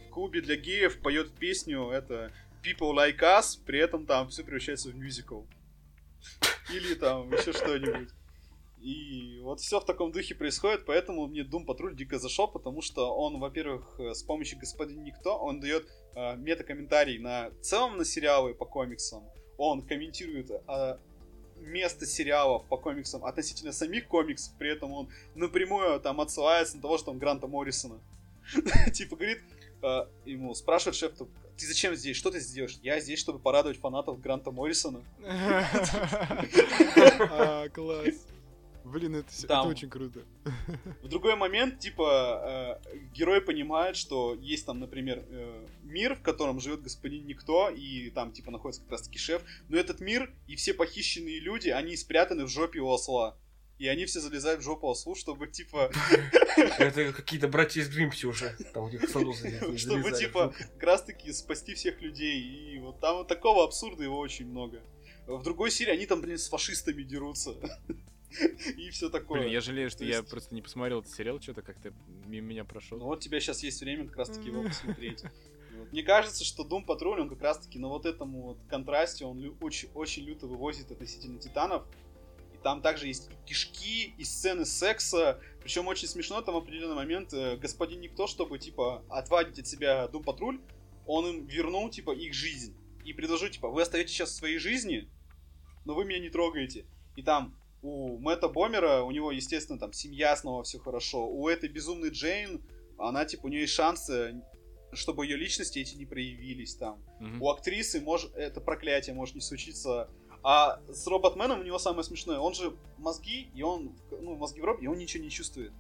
клубе для геев поет песню, это People Like Us, при этом там все превращается в мюзикл. Или там еще что-нибудь. И вот все в таком духе происходит, поэтому мне Doom Patrol дико зашел, потому что он, во-первых, э, с помощью господина Никто, он дает э, мета-комментарий на целом на сериалы по комиксам. Он комментирует э, место сериалов по комиксам относительно самих комиксов, при этом он напрямую там отсылается на того, что там Гранта Моррисона. (laughs) Типа говорит, э, ему спрашивает шеф, ты зачем здесь, что ты сделаешь? Я здесь, чтобы порадовать фанатов Гранта Моррисона. (laughs) А, класс. Блин, это, это очень круто. В другой момент, типа, э, герой понимает, что есть там, например, э, мир, в котором живет господин Никто, и там, типа, находится как раз-таки шеф, но этот мир и все похищенные люди, они спрятаны в жопе у осла. И они все залезают в жопу ослу, чтобы, типа, (laughs) Это какие-то братья из Гримпси уже. Там у них залезли- (laughs) чтобы, типа, как раз-таки спасти всех людей. И вот там вот такого абсурда его очень много. В другой серии они там, блин, с фашистами дерутся. (laughs) И все такое. Блин, я жалею, что То я просто не посмотрел этот сериал, что-то как-то мимо меня прошел. Ну вот у тебя сейчас есть время как раз-таки его посмотреть. Вот. Мне кажется, что Doom Patrol, он как раз-таки на вот этом вот контрасте, он лю- очень, очень люто вывозит относительно Титанов. Там также есть кишки, и сцены секса. Причем очень смешно, там в определенный момент э, господин Никто, чтобы, типа, отвадить от себя Doom Patrol, он им вернул, типа, их жизнь. И предложил, типа, вы остаетесь сейчас в своей жизни, но вы меня не трогаете. И там у Мэтта Бомера, у него, естественно, там семья снова все хорошо. У этой безумной Джейн, она, типа, у нее есть шансы, чтобы ее личности эти не проявились там. Мгм. У актрисы может, это проклятие может не случиться. А с Роботменом у него самое смешное, он же мозги, и он, ну, мозги в роб, и он ничего не чувствует.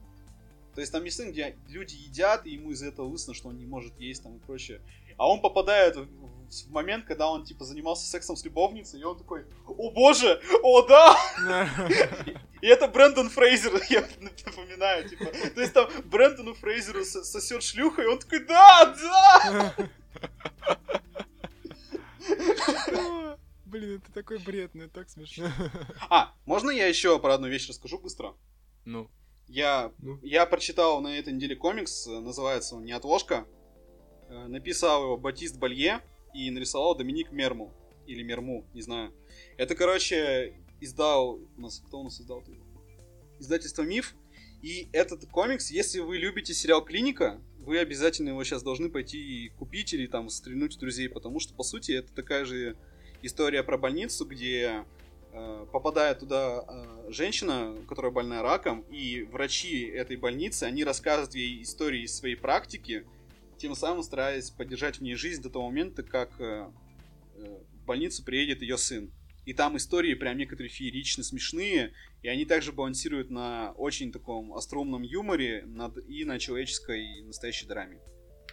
То есть там есть сцены, где люди едят, и ему из-за этого лысно, что он не может есть там и прочее. А он попадает в, в момент, когда он, типа, занимался сексом с любовницей, и он такой, о боже, о да! (laughs) И это Брэндон Фрейзер, (laughs) я напоминаю, типа. То есть там Брэндону Фрейзеру сосет шлюха, и он такой, да, да! (laughs) такой бред, но это так смешно. (laughs) А, можно я еще про одну вещь расскажу быстро? Ну, Я, Ну. я прочитал на этой неделе комикс, называется он «Неотложка». Э, Написал его Батист Балье и нарисовал Доминик Мерму. Или Мерму, не знаю. Это, короче, издал... У нас, кто у нас издал его? Издательство Миф. И этот комикс, если вы любите сериал «Клиника», вы обязательно его сейчас должны пойти и купить или там стрельнуть в друзей, потому что, по сути, это такая же история про больницу, где э, попадает туда э, женщина, которая больна раком, и врачи этой больницы, они рассказывают ей истории из своей практики, тем самым стараясь поддержать в ней жизнь до того момента, как э, э, в больницу приедет ее сын. И там истории прям некоторые феерично смешные, и они также балансируют на очень таком остроумном юморе над, и на человеческой настоящей драме.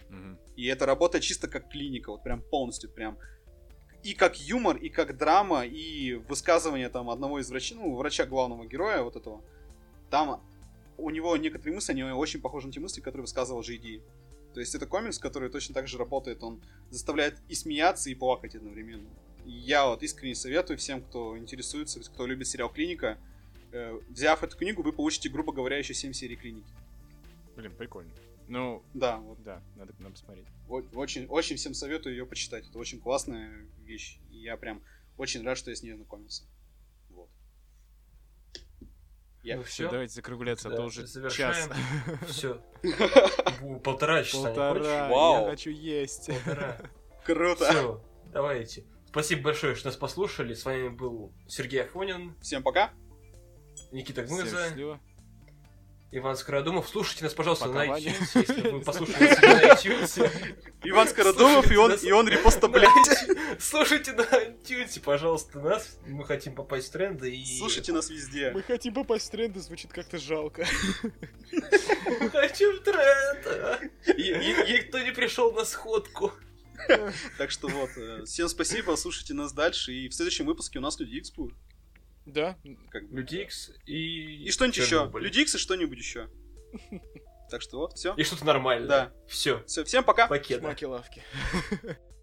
мгм. И это работает чисто как клиника, вот прям полностью, прям и как юмор, и как драма, и высказывание там одного из врачей, ну, врача главного героя вот этого. Там у него некоторые мысли, они очень похожи на те мысли, которые высказывал JD. То есть это комикс, который точно так же работает, он заставляет и смеяться, и плакать одновременно. Я вот искренне советую всем, кто интересуется, кто любит сериал «Клиника», э, взяв эту книгу, вы получите, грубо говоря, еще 7 серий «Клиники». Блин, прикольно. Ну, Да, вот да, надо, надо посмотреть. Очень, очень всем советую ее почитать. Это очень классная вещь. И я прям очень рад, что я с ней ознакомился. Вот. Я- Ну Все, давайте закругляться, а Да, то уже завершаем. час. (laughs) все. (laughs) Полтора часа. не Полтора, Вау. я хочу есть. Полтора. (laughs) Круто. Все, давайте. Спасибо большое, что нас послушали. С вами был Сергей Афонин, Всем пока. Никита Всем Гмыза, счастливо. Иван Скородумов. Слушайте нас, пожалуйста, Пока, на iTunes, если вы (laughs) послушали нас на iTunes. Иван Скородумов, и он, и он репоста, На блядь. Слушайте на iTunes, пожалуйста, нас. Мы хотим попасть в тренды и... Слушайте нас везде. Мы хотим попасть в тренды, звучит как-то жалко. Мы хотим в тренд. И- и- и- Никто не пришел на сходку. Так что вот, э, всем спасибо, слушайте нас дальше. И в следующем выпуске у нас Люди Икс будет. Да, Как бы. Люди Икс и... И что-нибудь еще. Люди Икс и что-нибудь еще. Так что вот, все. И что-то нормальное. Да. Все. Все, всем пока. Пакет. шмаки-лавки. (laughs)